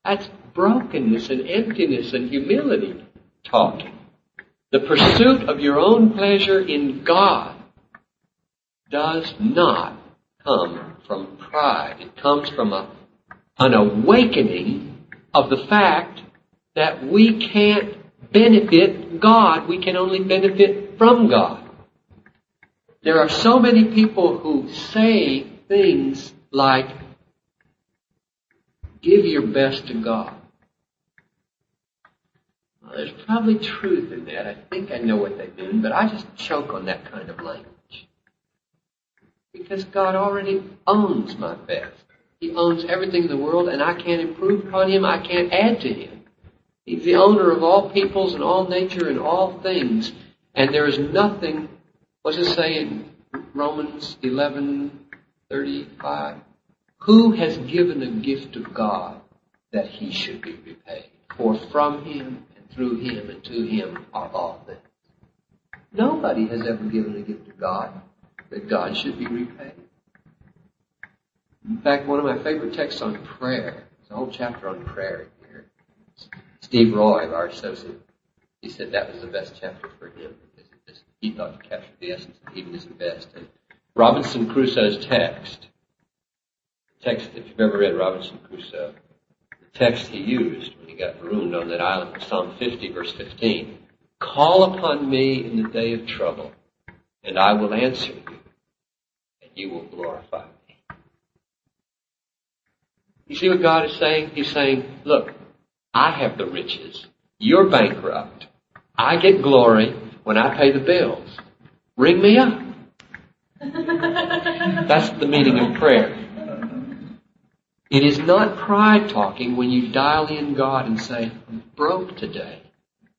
That's brokenness and emptiness and humility talking. The pursuit of your own pleasure in God does not come from pride. It comes from a, an awakening of the fact that we can't benefit God. We can only benefit from God. There are so many people who say things like, give your best to God. Well, there's probably truth in that. I think I know what they mean, but I just choke on that kind of language. Because God already owns my best. He owns everything in the world, and I can't improve upon Him. I can't add to Him. He's the owner of all peoples and all nature and all things. And there is nothing, what's it say in Romans 11, 35? Who has given a gift of God that he should be repaid? For from him and through him and to him are all things. Nobody has ever given a gift of God that God should be repaid. In fact, one of my favorite texts on prayer, there's a whole chapter on prayer here. Steve Roy, our associate, he said that was the best chapter for him because he thought it captured the essence of hedonism best. And Robinson Crusoe's text, text, if you've ever read Robinson Crusoe, the text he used when he got marooned on that island was Psalm 50 verse 15. Call upon me in the day of trouble, and I will answer you and you will glorify me. You see what God is saying? He's saying, look, I have the riches. You're bankrupt. I get glory when I pay the bills. Ring me up. That's the meaning of prayer. It is not pride talking when you dial in God and say, I'm broke today.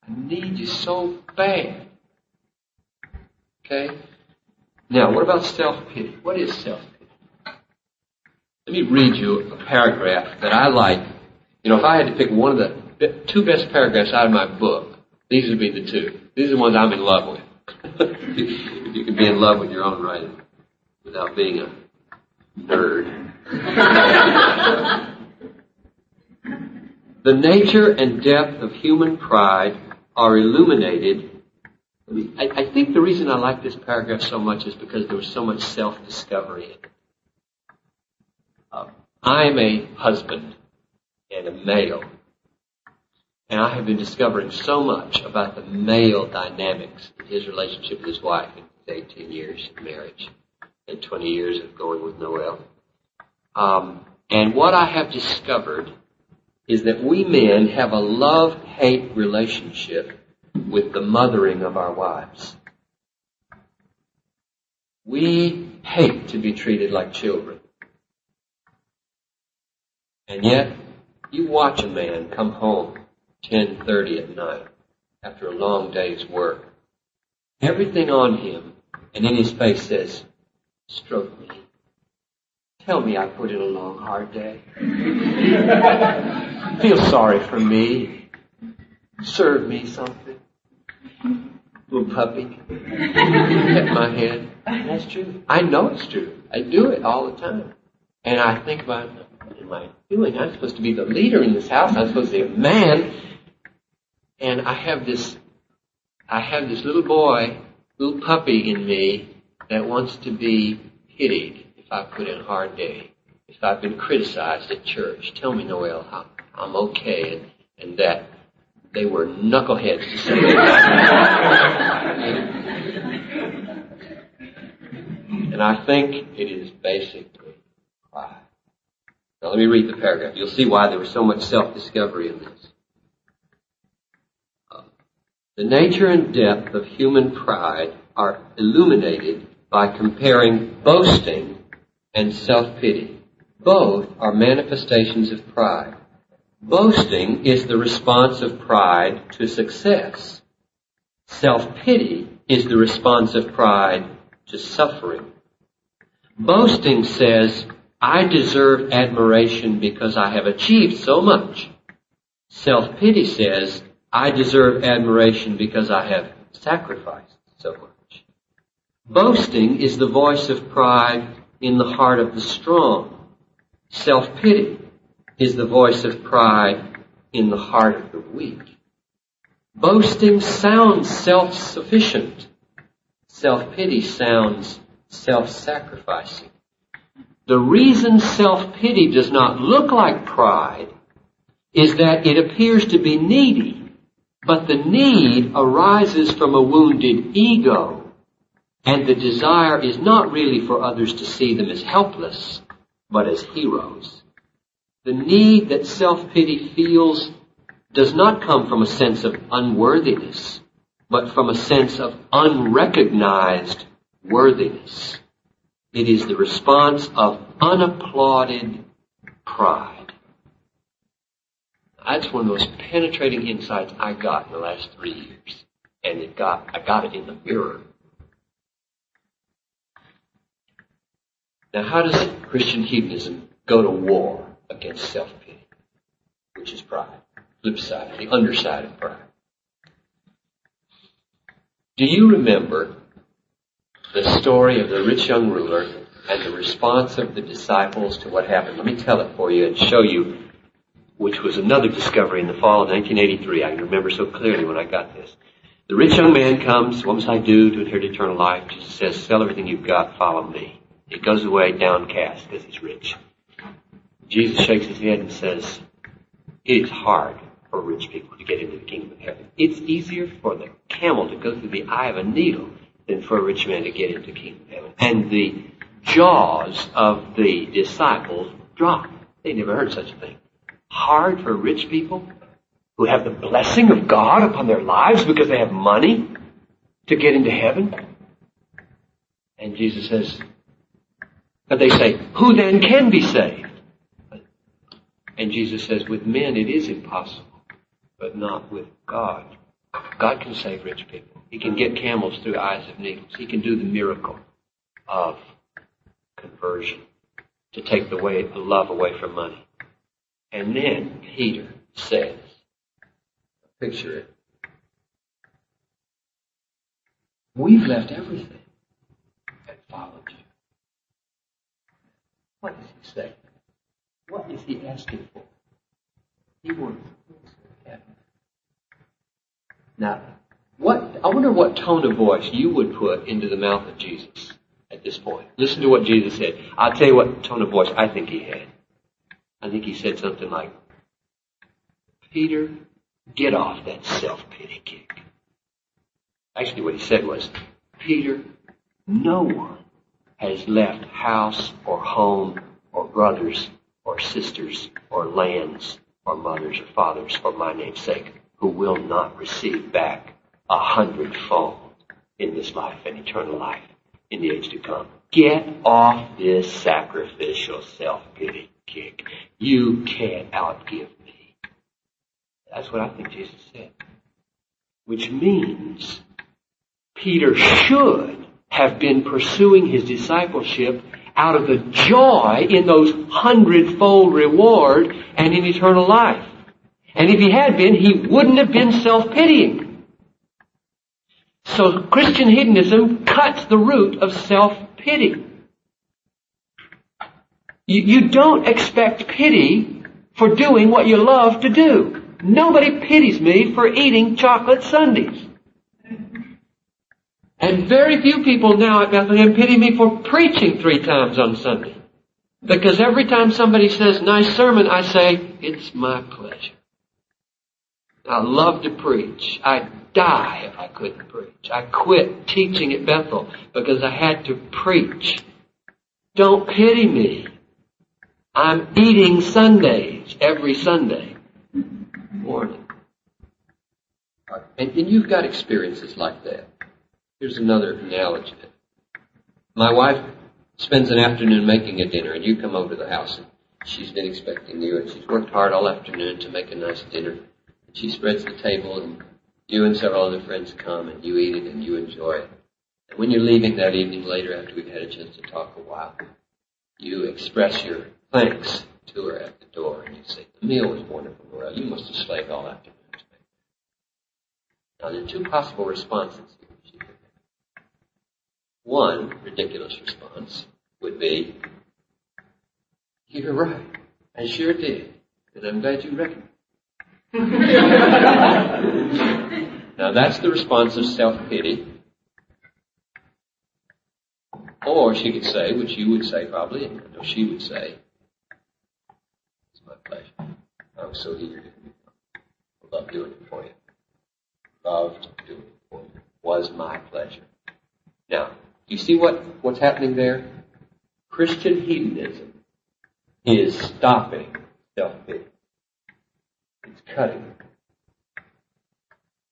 I need you so bad. Okay? Now, what about self-pity? What is self-pity? Let me read you a paragraph that I like. You know, if I had to pick one of the two best paragraphs out of my book, these would be the two. These are the ones I'm in love with. you can be in love with your own writing without being a nerd. the nature and depth of human pride are illuminated I, I think the reason I like this paragraph so much is because there was so much self-discovery in it. I'm a husband and a male, and I have been discovering so much about the male dynamics in his relationship with his wife in 18 years of marriage and 20 years of going with Noel. Um, and what I have discovered is that we men have a love-hate relationship with the mothering of our wives. We hate to be treated like children. And yet, you watch a man come home 10.30 at night after a long day's work. Everything on him and in his face says, stroke me. Tell me I put in a long, hard day. Feel sorry for me. Serve me something little puppy. Pet my head. That's true. I know it's true. I do it all the time. And I think about, what am I doing? I'm supposed to be the leader in this house. I'm supposed to be a man. And I have this, I have this little boy, little puppy in me that wants to be pitied if I put in a hard day. If I've been criticized at church. Tell me, Noel, I'm, I'm okay and, and that they were knuckleheads to say that. and I think it is pride. Now let me read the paragraph. You'll see why there was so much self-discovery in this. Uh, the nature and depth of human pride are illuminated by comparing boasting and self-pity. Both are manifestations of pride. Boasting is the response of pride to success. Self-pity is the response of pride to suffering. Boasting says, I deserve admiration because I have achieved so much. Self-pity says, I deserve admiration because I have sacrificed so much. Boasting is the voice of pride in the heart of the strong. Self-pity is the voice of pride in the heart of the weak. Boasting sounds self-sufficient. Self-pity sounds self-sacrificing. The reason self-pity does not look like pride is that it appears to be needy But the need arises from a wounded ego, and the desire is not really for others to see them as helpless, but as heroes. The need that self-pity feels does not come from a sense of unworthiness, but from a sense of unrecognized worthiness. It is the response of unapplauded pride. That's one of the most penetrating insights I got in the last three years. And it got, I got it in the mirror. Now how does Christian hedonism go to war against self-pity? Which is pride. Flip side, the underside of pride. Do you remember the story of the rich young ruler and the response of the disciples to what happened? Let me tell it for you and show you, which was another discovery in the fall of 1983. I can remember so clearly when I got this. The rich young man comes, what must I do to inherit eternal life? Jesus says, sell everything you've got, follow me. He goes away downcast because he's rich. Jesus shakes his head and says, it is hard for rich people to get into the kingdom of heaven. It's easier for the camel to go through the eye of a needle for a rich man to get into kingdom heaven. And the jaws of the disciples dropped. They never heard such a thing. Hard for rich people who have the blessing of God upon their lives because they have money to get into heaven. And Jesus says, but they say, who then can be saved? And Jesus says, with men it is impossible but not with God. God can save rich people. He can get camels through eyes of needles. He can do the miracle of conversion to take the way the love away from money. And then Peter says, picture it. We've left everything and followed you. What does he say? What is he asking for? He wants heaven. now, what, I wonder what tone of voice you would put into the mouth of Jesus at this point. Listen to what Jesus said. I'll tell you what tone of voice I think he had. I think he said something like, Peter, get off that self-pity kick. Actually what he said was, Peter, no one has left house or home or brothers or sisters or lands or mothers or fathers for my name's sake who will not receive back a hundredfold in this life and eternal life in the age to come. Get off this sacrificial self-pity kick. You can't outgive me. That's what I think Jesus said. Which means Peter should have been pursuing his discipleship out of the joy in those hundredfold reward and in eternal life. And if he had been, he wouldn't have been self-pitying. So Christian hedonism cuts the root of self-pity. You, you don't expect pity for doing what you love to do. Nobody pities me for eating chocolate sundaes. And very few people now at Bethlehem pity me for preaching three times on Sunday. Because every time somebody says, nice sermon, I say, it's my pleasure. I love to preach. I'd die if I couldn't preach. I quit teaching at Bethel because I had to preach. Don't pity me. I'm eating sundaes every Sunday morning. And, and you've got experiences like that. Here's another analogy. My wife spends an afternoon making a dinner and you come over to the house and she's been expecting you and she's worked hard all afternoon to make a nice dinner she spreads the table and you and several other friends come and you eat it and you enjoy it. And when you're leaving that evening later after we've had a chance to talk a while, you express your thanks to her at the door and you say, the meal was wonderful, Laura. You must have slaved all afternoon. Now there are two possible responses could have. One ridiculous response would be, you're right. I sure did. And I'm glad you recognized now that's the response of self-pity. Or she could say, which you would say probably, and she would say, it's my pleasure. I'm so eager to I love doing it for you. loved doing it for you. Was my pleasure. Now, do you see what, what's happening there? Christian hedonism is stopping self-pity. It's cutting.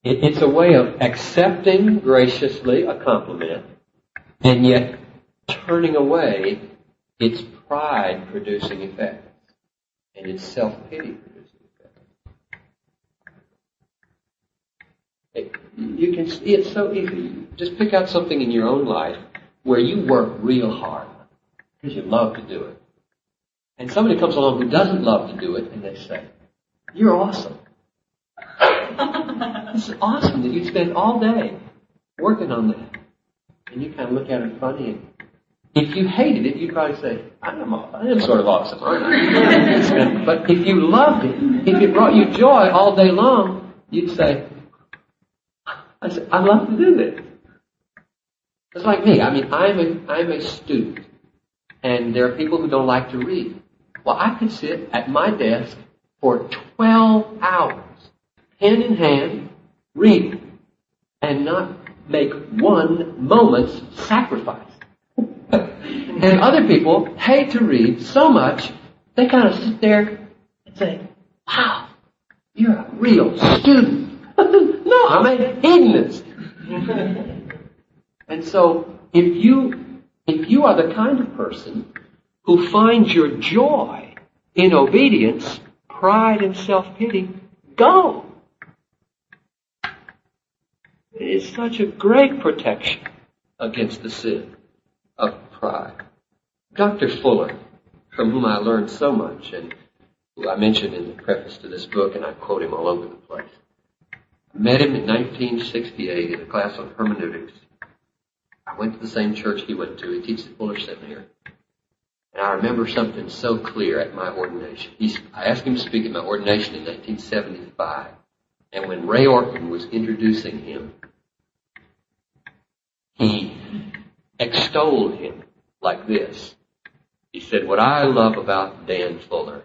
It, it's a way of accepting graciously a compliment and yet turning away its pride producing effects and its self-pity producing effects. You can see it's so easy. Just pick out something in your own life where you work real hard because you love to do it. And somebody comes along who doesn't love to do it and they say, you're awesome. this is awesome that you spend all day working on that. And you kind of look at it funny and if you hated it, you'd probably say, I am, I am sort of awesome, aren't I? but if you loved it, if it brought you joy all day long, you'd say, I, say, I love to do this. It's like me. I mean, I'm a, I'm a student. And there are people who don't like to read. Well, I could sit at my desk for 12 hours, pen in hand, reading, and not make one moment's sacrifice. and other people hate to read so much, they kind of sit there and say, wow, you're a real student. no, I'm a hedonist. and so, if you, if you are the kind of person who finds your joy in obedience, pride and self-pity, go. It is such a great protection against the sin of pride. Dr. Fuller, from whom I learned so much, and who I mentioned in the preface to this book, and I quote him all over the place. I met him in 1968 in a class on hermeneutics. I went to the same church he went to. He teaches at Fuller Seminary. And I remember something so clear at my ordination. He's, I asked him to speak at my ordination in 1975. And when Ray Ortlund was introducing him, he extolled him like this. He said, what I love about Dan Fuller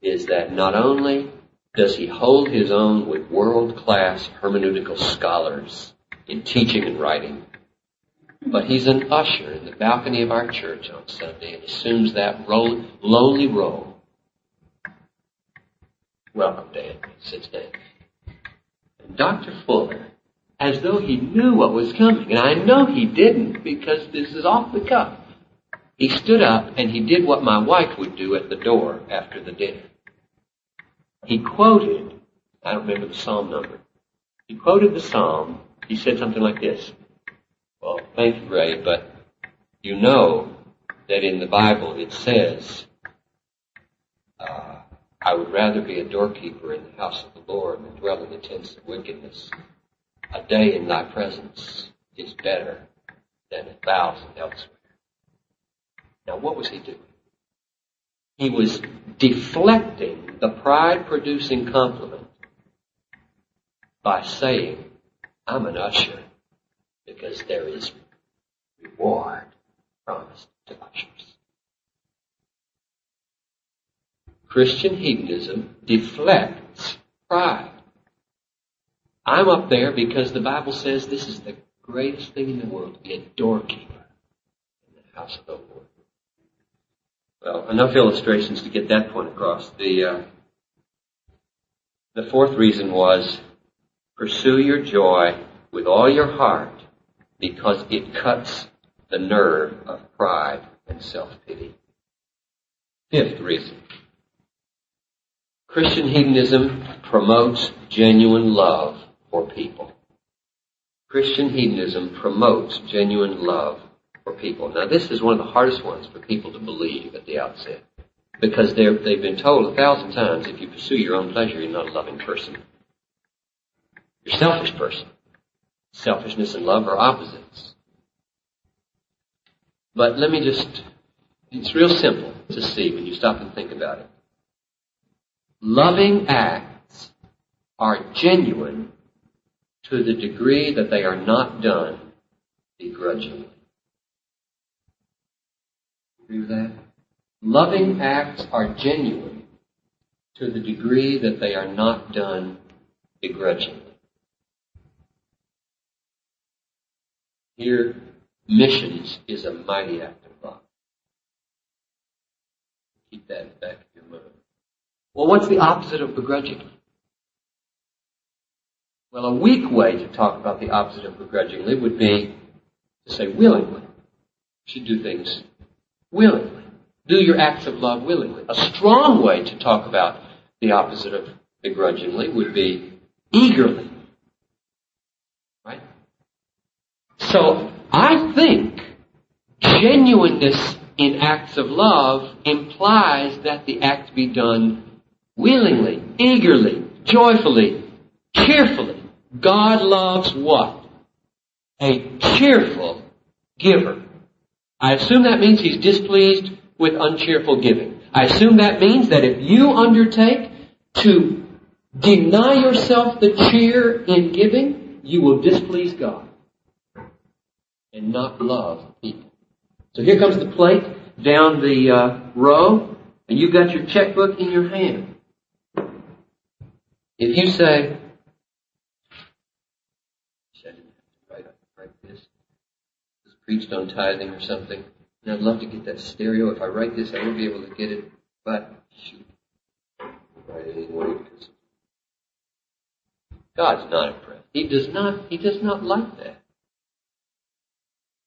is that not only does he hold his own with world-class hermeneutical scholars in teaching and writing, but he's an usher in the balcony of our church on Sunday and assumes that role, lowly role. Welcome, Dan. Sits down. Dr. Fuller, as though he knew what was coming, and I know he didn't because this is off the cuff, he stood up and he did what my wife would do at the door after the dinner. He quoted, I don't remember the psalm number, he quoted the psalm, he said something like this, well, thank you, Ray, but you know that in the Bible it says, uh, I would rather be a doorkeeper in the house of the Lord than dwell in the tents of wickedness. A day in thy presence is better than a thousand elsewhere. Now what was he doing? He was deflecting the pride producing compliment by saying, I'm an usher because there is reward promised to ushers. Christian hedonism deflects pride. I'm up there because the Bible says this is the greatest thing in the world to be a doorkeeper in the house of the Lord. Well, enough illustrations to get that point across. The uh, the fourth reason was pursue your joy with all your heart because it cuts the nerve of pride and self-pity. Fifth reason. Christian hedonism promotes genuine love for people. Christian hedonism promotes genuine love for people. Now this is one of the hardest ones for people to believe at the outset. Because they've been told a thousand times if you pursue your own pleasure, you're not a loving person. You're a selfish person. Selfishness and love are opposites. But let me just, it's real simple to see when you stop and think about it. Loving acts are genuine to the degree that they are not done begrudgingly. Agree with that? Loving acts are genuine to the degree that they are not done begrudgingly. Here, missions is a mighty act of love. Keep that in the back of your mind. Well, what's the opposite of begrudgingly? Well, a weak way to talk about the opposite of begrudgingly would be to say willingly. You should do things willingly. Do your acts of love willingly. A strong way to talk about the opposite of begrudgingly would be eagerly. Right? So, I think genuineness in acts of love implies that the act be done willingly, eagerly, joyfully, cheerfully. God loves what? A cheerful giver. I assume that means he's displeased with uncheerful giving. I assume that means that if you undertake to deny yourself the cheer in giving, you will displease God and not love people. So here comes the plate down the uh, row, and you've got your checkbook in your hand. If you say, preached on tithing or something, and I'd love to get that stereo. If I write this, I won't be able to get it, but shoot, write it anyway because God's not impressed. He does not. He does not like that.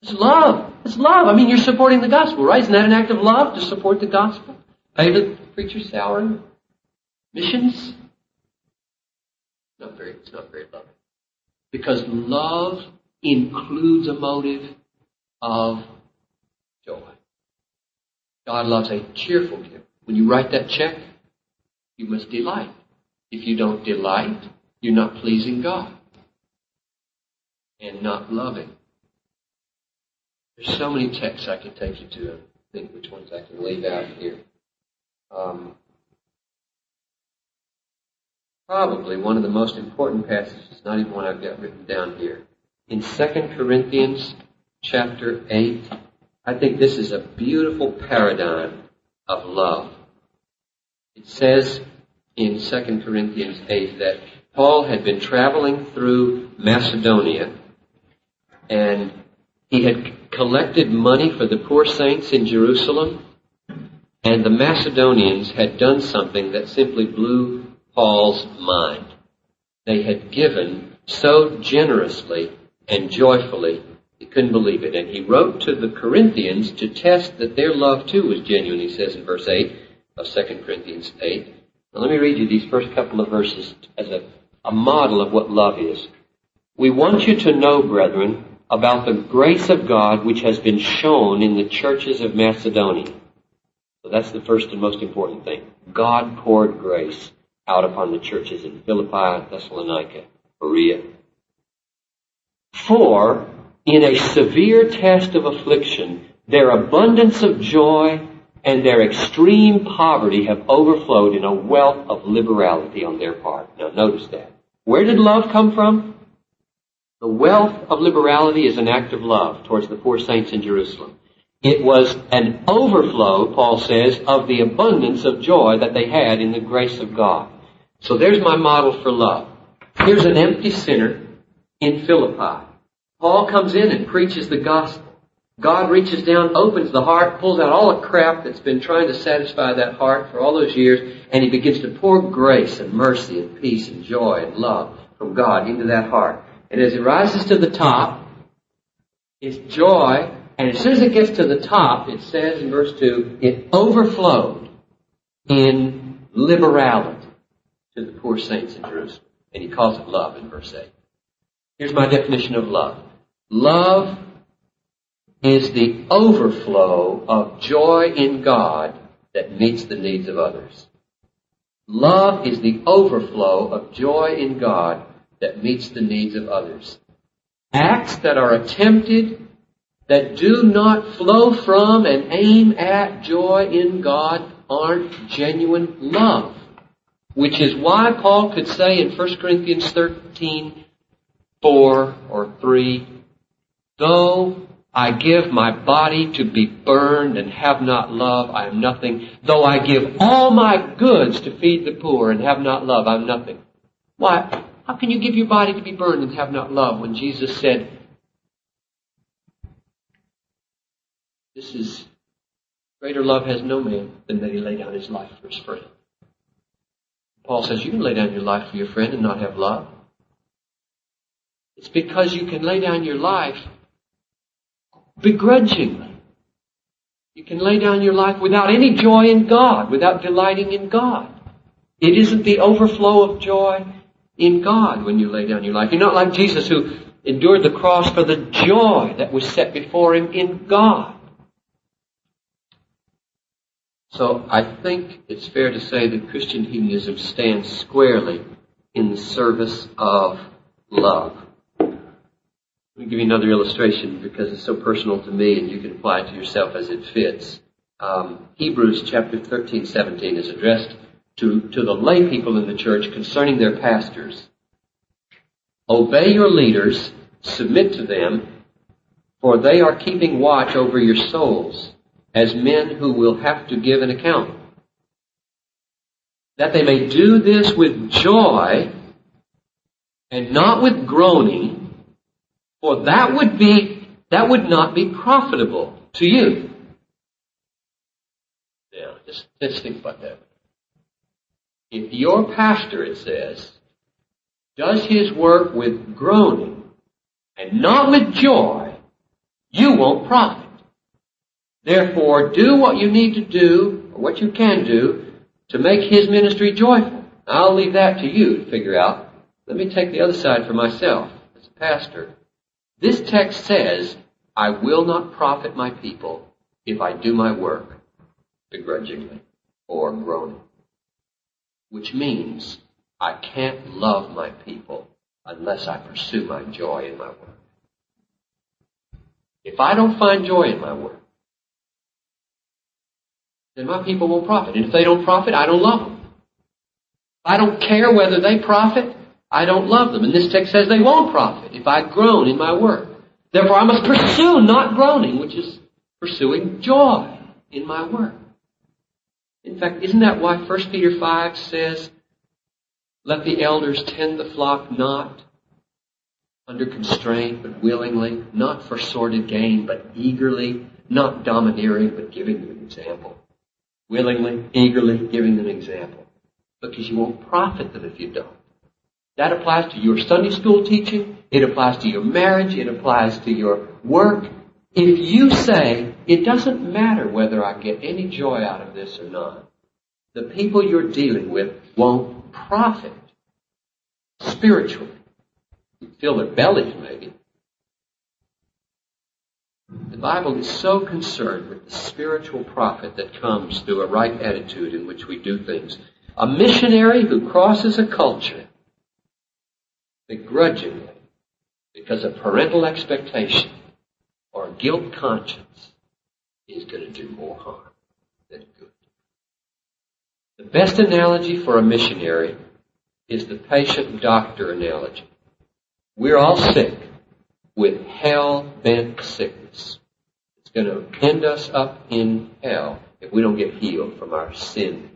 It's love. It's love. I mean, you're supporting the gospel, right? Isn't that an act of love to support the gospel? Pay the preacher's salary, missions. Not very. It's not very loving because love includes a motive of joy. God loves a cheerful giver. When you write that check, you must delight. If you don't delight, you're not pleasing God and not loving. There's so many texts I could take you to. I think which ones I can leave out here. Um, probably one of the most important passages, not even one I've got written down here. In 2 Corinthians chapter 8, I think this is a beautiful paradigm of love. It says in 2 Corinthians 8 that Paul had been traveling through Macedonia and he had collected money for the poor saints in Jerusalem and the Macedonians had done something that simply blew Paul's mind. They had given so generously and joyfully he couldn't believe it. And he wrote to the Corinthians to test that their love too was genuine, he says in verse 8 of 2 Corinthians 8. Now let me read you these first couple of verses as a, a model of what love is. We want you to know, brethren, about the grace of God which has been shown in the churches of Macedonia. So that's the first and most important thing. God poured grace out upon the churches in Philippi, Thessalonica, Berea. For in a severe test of affliction, their abundance of joy and their extreme poverty have overflowed in a wealth of liberality on their part. Now notice that. Where did love come from? The wealth of liberality is an act of love towards the poor saints in Jerusalem. It was an overflow, Paul says, of the abundance of joy that they had in the grace of God. So there's my model for love. Here's an empty sinner in Philippi. Paul comes in and preaches the gospel. God reaches down, opens the heart, pulls out all the crap that's been trying to satisfy that heart for all those years, and he begins to pour grace and mercy and peace and joy and love from God into that heart. And as it rises to the top, it's joy, and as soon as it gets to the top, it says in verse 2, it overflowed in liberality to the poor saints in Jerusalem. And he calls it love in verse 8. Here's my definition of love. Love is the overflow of joy in God that meets the needs of others. Love is the overflow of joy in God that meets the needs of others. Acts that are attempted that do not flow from and aim at joy in God aren't genuine love. Which is why Paul could say in 1 Corinthians 13, 4 or 3, Though I give my body to be burned and have not love, I am nothing. Though I give all my goods to feed the poor and have not love, I'm nothing. Why? How can you give your body to be burned and have not love when Jesus said, This is greater love has no man than that he lay down his life for his friend. Paul says you can lay down your life for your friend and not have love. It's because you can lay down your life begrudgingly. You can lay down your life without any joy in God, without delighting in God. It isn't the overflow of joy in God when you lay down your life. You're not like Jesus who endured the cross for the joy that was set before him in God. So I think it's fair to say that Christian hedonism stands squarely in the service of love. Let me give you another illustration because it's so personal to me and you can apply it to yourself as it fits. Um, Hebrews chapter 13, 17 is addressed to, to the lay people in the church concerning their pastors. Obey your leaders, submit to them, for they are keeping watch over your souls as men who will have to give an account. That they may do this with joy and not with groaning, for that would be, that would not be profitable to you. Now, just, just think about that. If your pastor, it says, does his work with groaning and not with joy, you won't profit. Therefore, do what you need to do, or what you can do, to make his ministry joyful. I'll leave that to you to figure out. Let me take the other side for myself as a pastor. This text says, I will not profit my people if I do my work begrudgingly or groaning which means I can't love my people unless I pursue my joy in my work. If I don't find joy in my work, then my people won't profit. And if they don't profit, I don't love them. I don't care whether they profit, I don't love them. And this text says they won't profit if I groan in my work. Therefore I must pursue not groaning, which is pursuing joy in my work. In fact, isn't that why 1 Peter 5 says, let the elders tend the flock not under constraint, but willingly, not for sordid gain, but eagerly, not domineering, but giving them an example. Willingly, eagerly, giving them an example. Because you won't profit them if you don't. That applies to your Sunday school teaching, it applies to your marriage, it applies to your work. If you say, it doesn't matter whether I get any joy out of this or not. The people you're dealing with won't profit spiritually. You fill their bellies maybe. The Bible is so concerned with the spiritual profit that comes through a right attitude in which we do things. A missionary who crosses a culture begrudgingly because of parental expectation or guilt conscience is going to do more harm than good. The best analogy for a missionary is the patient doctor analogy. We're all sick with hell bent sickness. It's going to end us up in hell if we don't get healed from our sin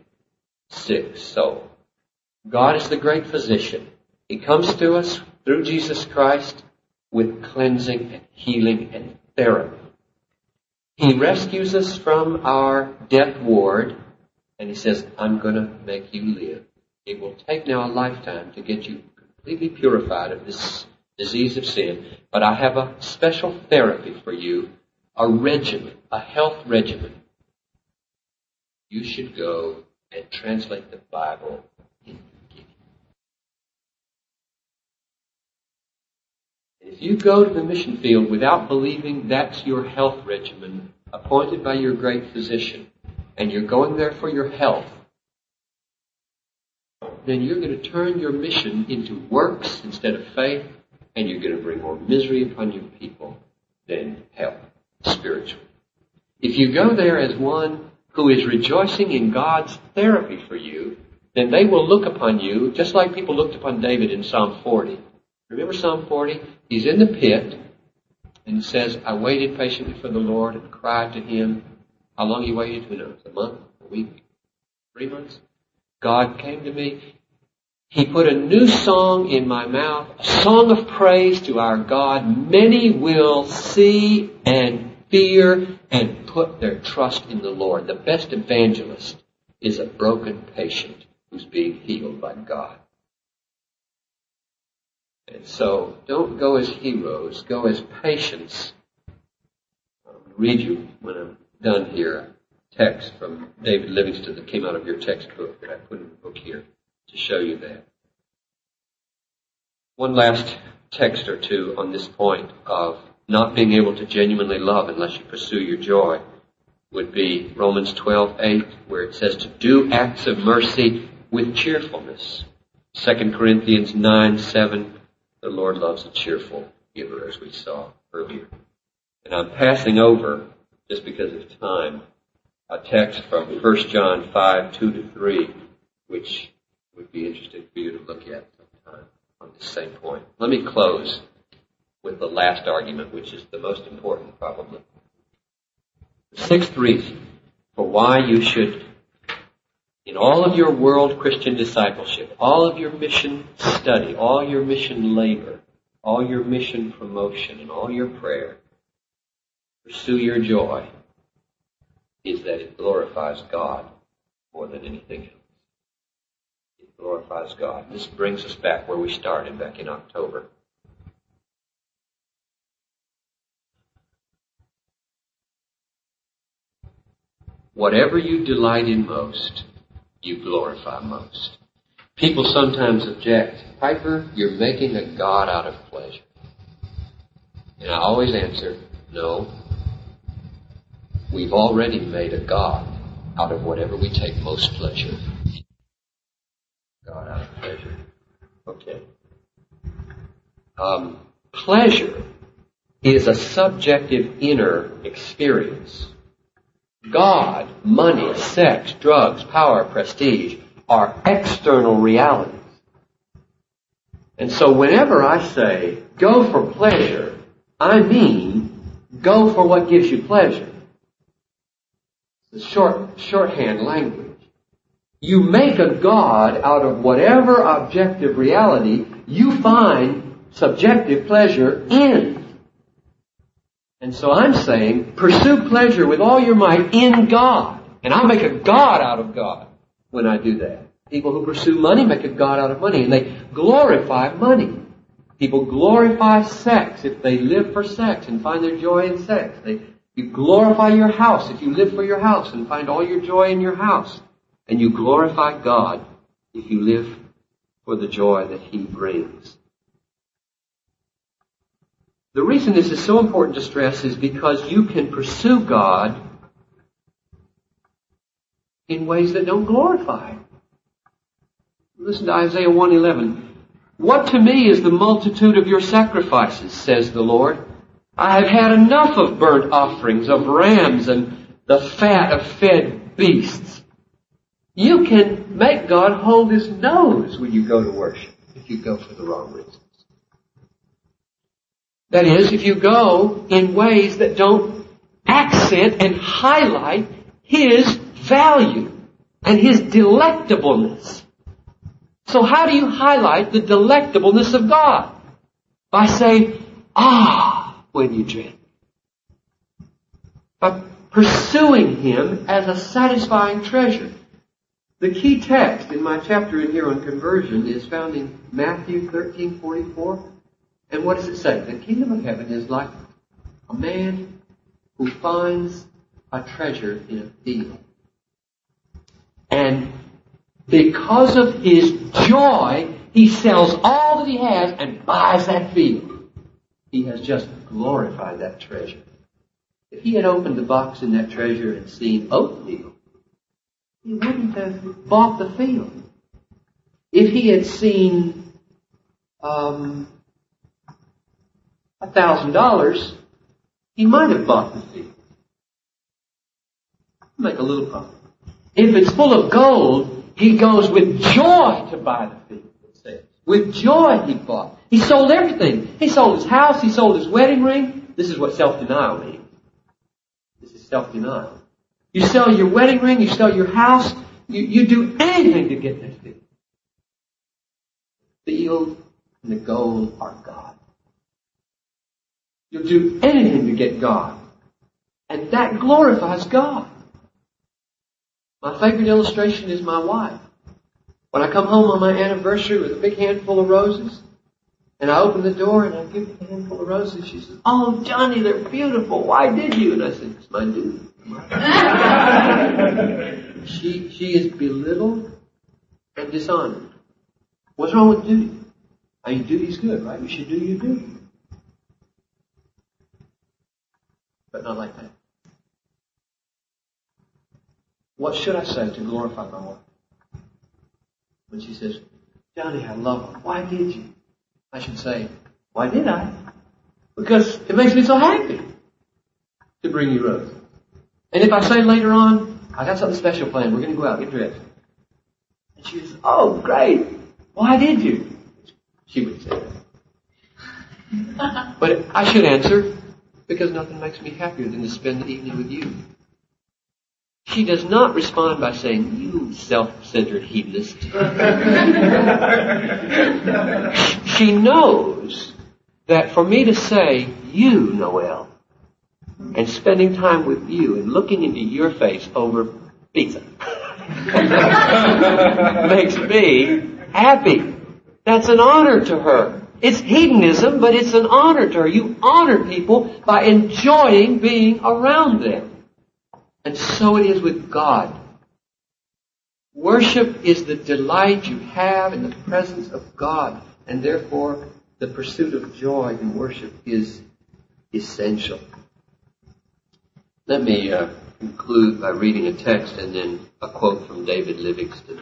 sick soul. God is the great physician. He comes to us through Jesus Christ with cleansing and healing and therapy. He rescues us from our death ward and he says, I'm going to make you live. It will take now a lifetime to get you completely purified of this disease of sin, but I have a special therapy for you, a regimen, a health regimen. You should go and translate the Bible If you go to the mission field without believing that's your health regimen appointed by your great physician, and you're going there for your health, then you're going to turn your mission into works instead of faith, and you're going to bring more misery upon your people than help spiritually. If you go there as one who is rejoicing in God's therapy for you, then they will look upon you just like people looked upon David in Psalm 40. Remember Psalm 40? He's in the pit and he says, I waited patiently for the Lord and cried to him. How long he waited? Who knows? A month? A week? Three months? God came to me. He put a new song in my mouth, a song of praise to our God. Many will see and fear and put their trust in the Lord. The best evangelist is a broken patient who's being healed by God. And so don't go as heroes, go as patients. I'll read you when I'm done here text from David Livingstone that came out of your textbook that I put in the book here to show you that. One last text or two on this point of not being able to genuinely love unless you pursue your joy would be Romans 12:8 where it says to do acts of mercy with cheerfulness. 2 Corinthians 9:7 the Lord loves a cheerful giver as we saw earlier. And I'm passing over just because of time a text from 1 John 5, 2 to 3, which would be interesting for you to look at sometime on the same point. Let me close with the last argument, which is the most important probably. The sixth reason for why you should, in all of your world Christian discipleship, all of your mission study, all your mission labor, all your mission promotion, and all your prayer, pursue your joy, is that it glorifies God more than anything else. It glorifies God. This brings us back where we started back in October. Whatever you delight in most, you glorify most. People sometimes object, Piper, you're making a God out of pleasure. And I always answer, no. We've already made a God out of whatever we take most pleasure. God out of pleasure. Okay. Um, pleasure is a subjective inner experience. God, money, sex, drugs, power, prestige are external realities. And so whenever I say go for pleasure, I mean go for what gives you pleasure. It's short, shorthand language. You make a God out of whatever objective reality you find subjective pleasure in. And so I'm saying, pursue pleasure with all your might in God. And I'll make a God out of God when I do that. People who pursue money make a God out of money, and they glorify money. People glorify sex if they live for sex and find their joy in sex. They, you glorify your house if you live for your house and find all your joy in your house. And you glorify God if you live for the joy that He brings. The reason this is so important to stress is because you can pursue God in ways that don't glorify. Listen to Isaiah 111. What to me is the multitude of your sacrifices, says the Lord. I have had enough of burnt offerings, of rams, and the fat of fed beasts. You can make God hold his nose when you go to worship, if you go for the wrong reasons. That is, if you go in ways that don't accent and highlight His value and His delectableness. So how do you highlight the delectableness of God? By saying, ah, when you drink. By pursuing Him as a satisfying treasure. The key text in my chapter in here on conversion is found in Matthew 13, 44. And what does it say? The kingdom of heaven is like a man who finds a treasure in a field. And because of his joy, he sells all that he has and buys that field. He has just glorified that treasure. If he had opened the box in that treasure and seen oatmeal, he wouldn't have bought the field. If he had seen um, a thousand dollars, he might have bought the field. Make a little profit. If it's full of gold, he goes with joy to buy the field. With joy he bought. He sold everything. He sold his house. He sold his wedding ring. This is what self-denial means. This is self-denial. You sell your wedding ring. You sell your house. You, you do anything to get that field. The field and the gold are God. You'll do anything to get God. And that glorifies God. My favorite illustration is my wife. When I come home on my anniversary with a big handful of roses, and I open the door and I give her a handful of roses, she says, Oh, Johnny, they're beautiful. Why did you? And I said, It's my duty. she, she is belittled and dishonored. What's wrong with duty? I mean, duty's good, right? You should do your duty. But not like that. What should I say to glorify my wife? When she says, Johnny, I love her. Why did you? I should say, why did I? Because it makes me so happy to bring you roses. And if I say later on, I got something special planned, we're going to go out, get dressed. And she says, oh, great. Why did you? She would say that. but I should answer, because nothing makes me happier than to spend the evening with you. She does not respond by saying, you self-centered hedonist. she knows that for me to say, you, Noel, and spending time with you and looking into your face over pizza makes me happy. That's an honor to her. It's hedonism, but it's an honor to her. You honor people by enjoying being around them. And so it is with God. Worship is the delight you have in the presence of God, and therefore the pursuit of joy in worship is essential. Let me uh, conclude by reading a text and then a quote from David Livingstone.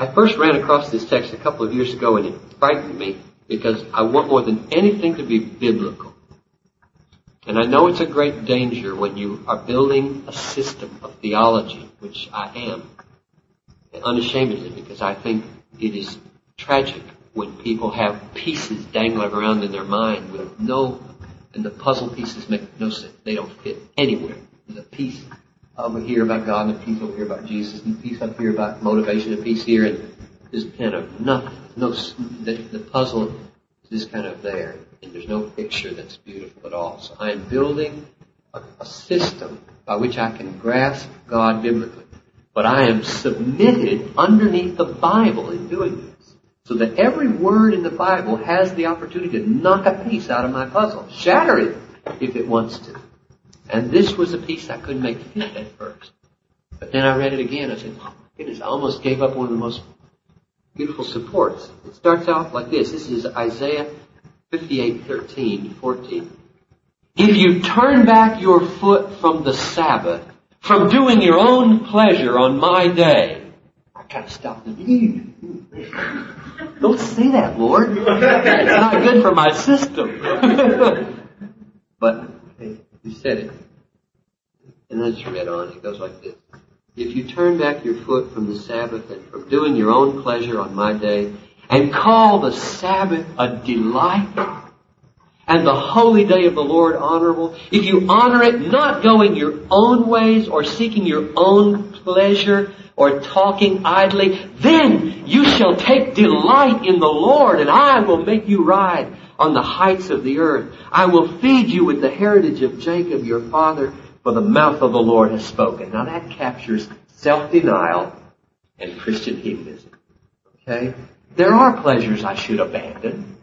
I first ran across this text a couple of years ago and it frightened me because I want more than anything to be biblical. And I know it's a great danger when you are building a system of theology, which I am, unashamedly, because I think it is tragic when people have pieces dangling around in their mind with no, and the puzzle pieces make no sense. They don't fit anywhere. A piece Um, over here about God and a piece over here about Jesus and a piece up here about motivation, a piece here, and there's kind of nothing. No, the, the puzzle is kind of there and there's no picture that's beautiful at all. So I am building a, a system by which I can grasp God biblically. But I am submitted underneath the Bible in doing this. So that every word in the Bible has the opportunity to knock a piece out of my puzzle, shatter it if it wants to. And this was a piece I couldn't make fit at first. But then I read it again. I said, oh goodness, I almost gave up one of the most beautiful supports. It starts out like this. This is Isaiah 58, 13, 14. If you turn back your foot from the Sabbath, from doing your own pleasure on my day, I kind of stopped and, don't say that, Lord. It's not good for my system. but you said it. And then just read on. It goes like this. If you turn back your foot from the Sabbath and from doing your own pleasure on my day, and call the Sabbath a delight and the holy day of the Lord honorable, if you honor it not going your own ways or seeking your own pleasure or talking idly, then you shall take delight in the Lord and I will make you ride on the heights of the earth. I will feed you with the heritage of Jacob your father for the mouth of the Lord has spoken. Now that captures self-denial and Christian hedonism. Okay? There are pleasures I should abandon.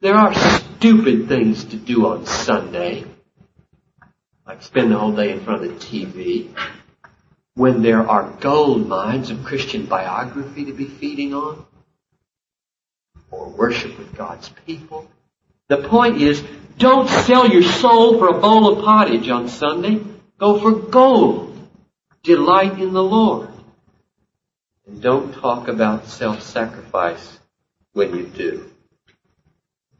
There are stupid things to do on Sunday, like spend the whole day in front of the TV, when there are gold mines of Christian biography to be feeding on, or worship with God's people. The point is, don't sell your soul for a bowl of pottage on Sunday. Go for gold. Delight in the Lord. And don't talk about self-sacrifice when you do.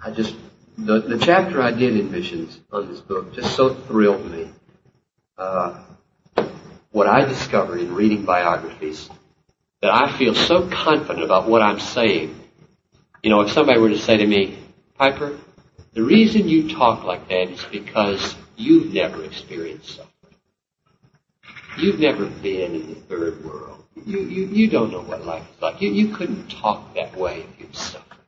I just, the, the chapter I did in missions on this book just so thrilled me. Uh, what I discovered in reading biographies that I feel so confident about what I'm saying. You know, if somebody were to say to me, Piper, the reason you talk like that is because you've never experienced suffering. You've never been in the third world. You, you, you don't know what life is like. You, you couldn't talk that way if you'd suffered.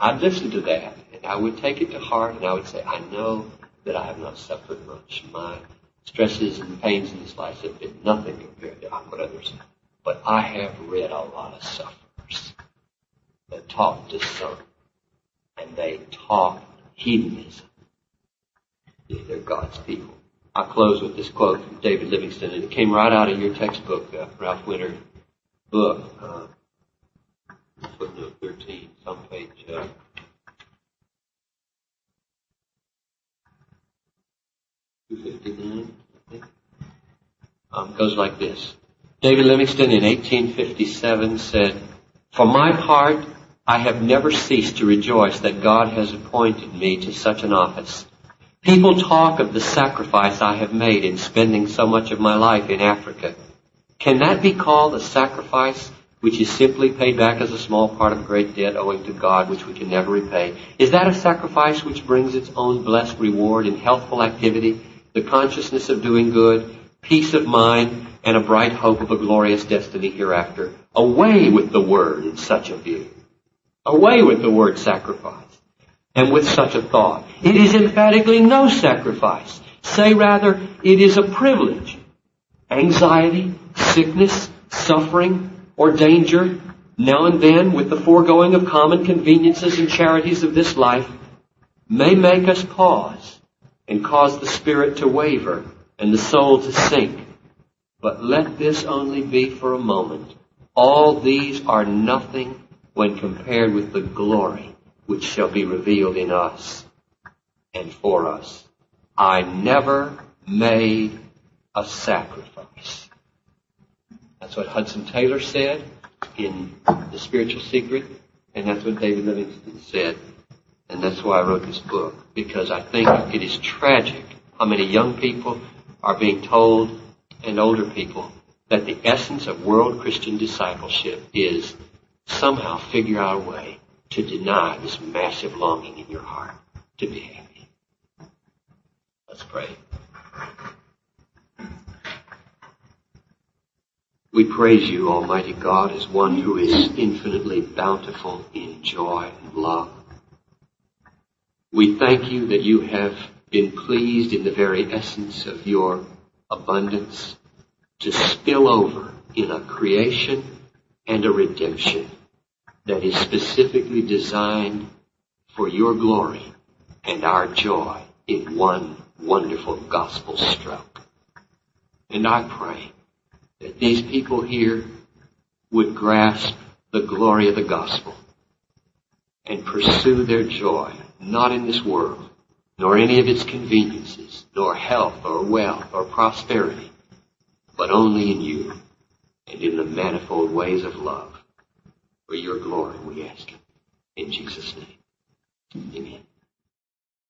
I'd listen to that and I would take it to heart and I would say, I know that I have not suffered much. My stresses and pains in this life have been nothing compared to what others have. But I have read a lot of sufferers that talk discernment and they talk hedonism. They're God's people. I'll close with this quote from David Livingstone, and it came right out of your textbook, uh, Ralph Winter book, uh, footnote 13, some page. Uh, Um, goes like this. David Livingstone in 1857 said, For my part, I have never ceased to rejoice that God has appointed me to such an office. People talk of the sacrifice I have made in spending so much of my life in Africa. Can that be called a sacrifice which is simply paid back as a small part of a great debt owing to God which we can never repay? Is that a sacrifice which brings its own blessed reward in healthful activity, the consciousness of doing good, peace of mind, and a bright hope of a glorious destiny hereafter? Away with the word in such a view. Away with the word sacrifice. And with such a thought. It is emphatically no sacrifice. Say rather, it is a privilege. Anxiety, sickness, suffering, or danger, now and then with the foregoing of common conveniences and charities of this life, may make us pause and cause the spirit to waver and the soul to sink. But let this only be for a moment. All these are nothing when compared with the glory which shall be revealed in us and for us. I never made a sacrifice. That's what Hudson Taylor said in The Spiritual Secret, and that's what David Livingstone said. And that's why I wrote this book, because I think it is tragic how many young people are being told, and older people, that the essence of world Christian discipleship is somehow figure out a way to deny this massive longing in your heart to be happy. Let's pray. We praise you, Almighty God, as one who is infinitely bountiful in joy and love. We thank you that you have been pleased in the very essence of your abundance to spill over in a creation and a redemption that is specifically designed for your glory and our joy in one wonderful gospel stroke. And I pray that these people here would grasp the glory of the gospel and pursue their joy, not in this world, nor any of its conveniences, nor health or wealth or prosperity, but only in you and in the manifold ways of love. For your glory, we ask it. In Jesus' name. Amen.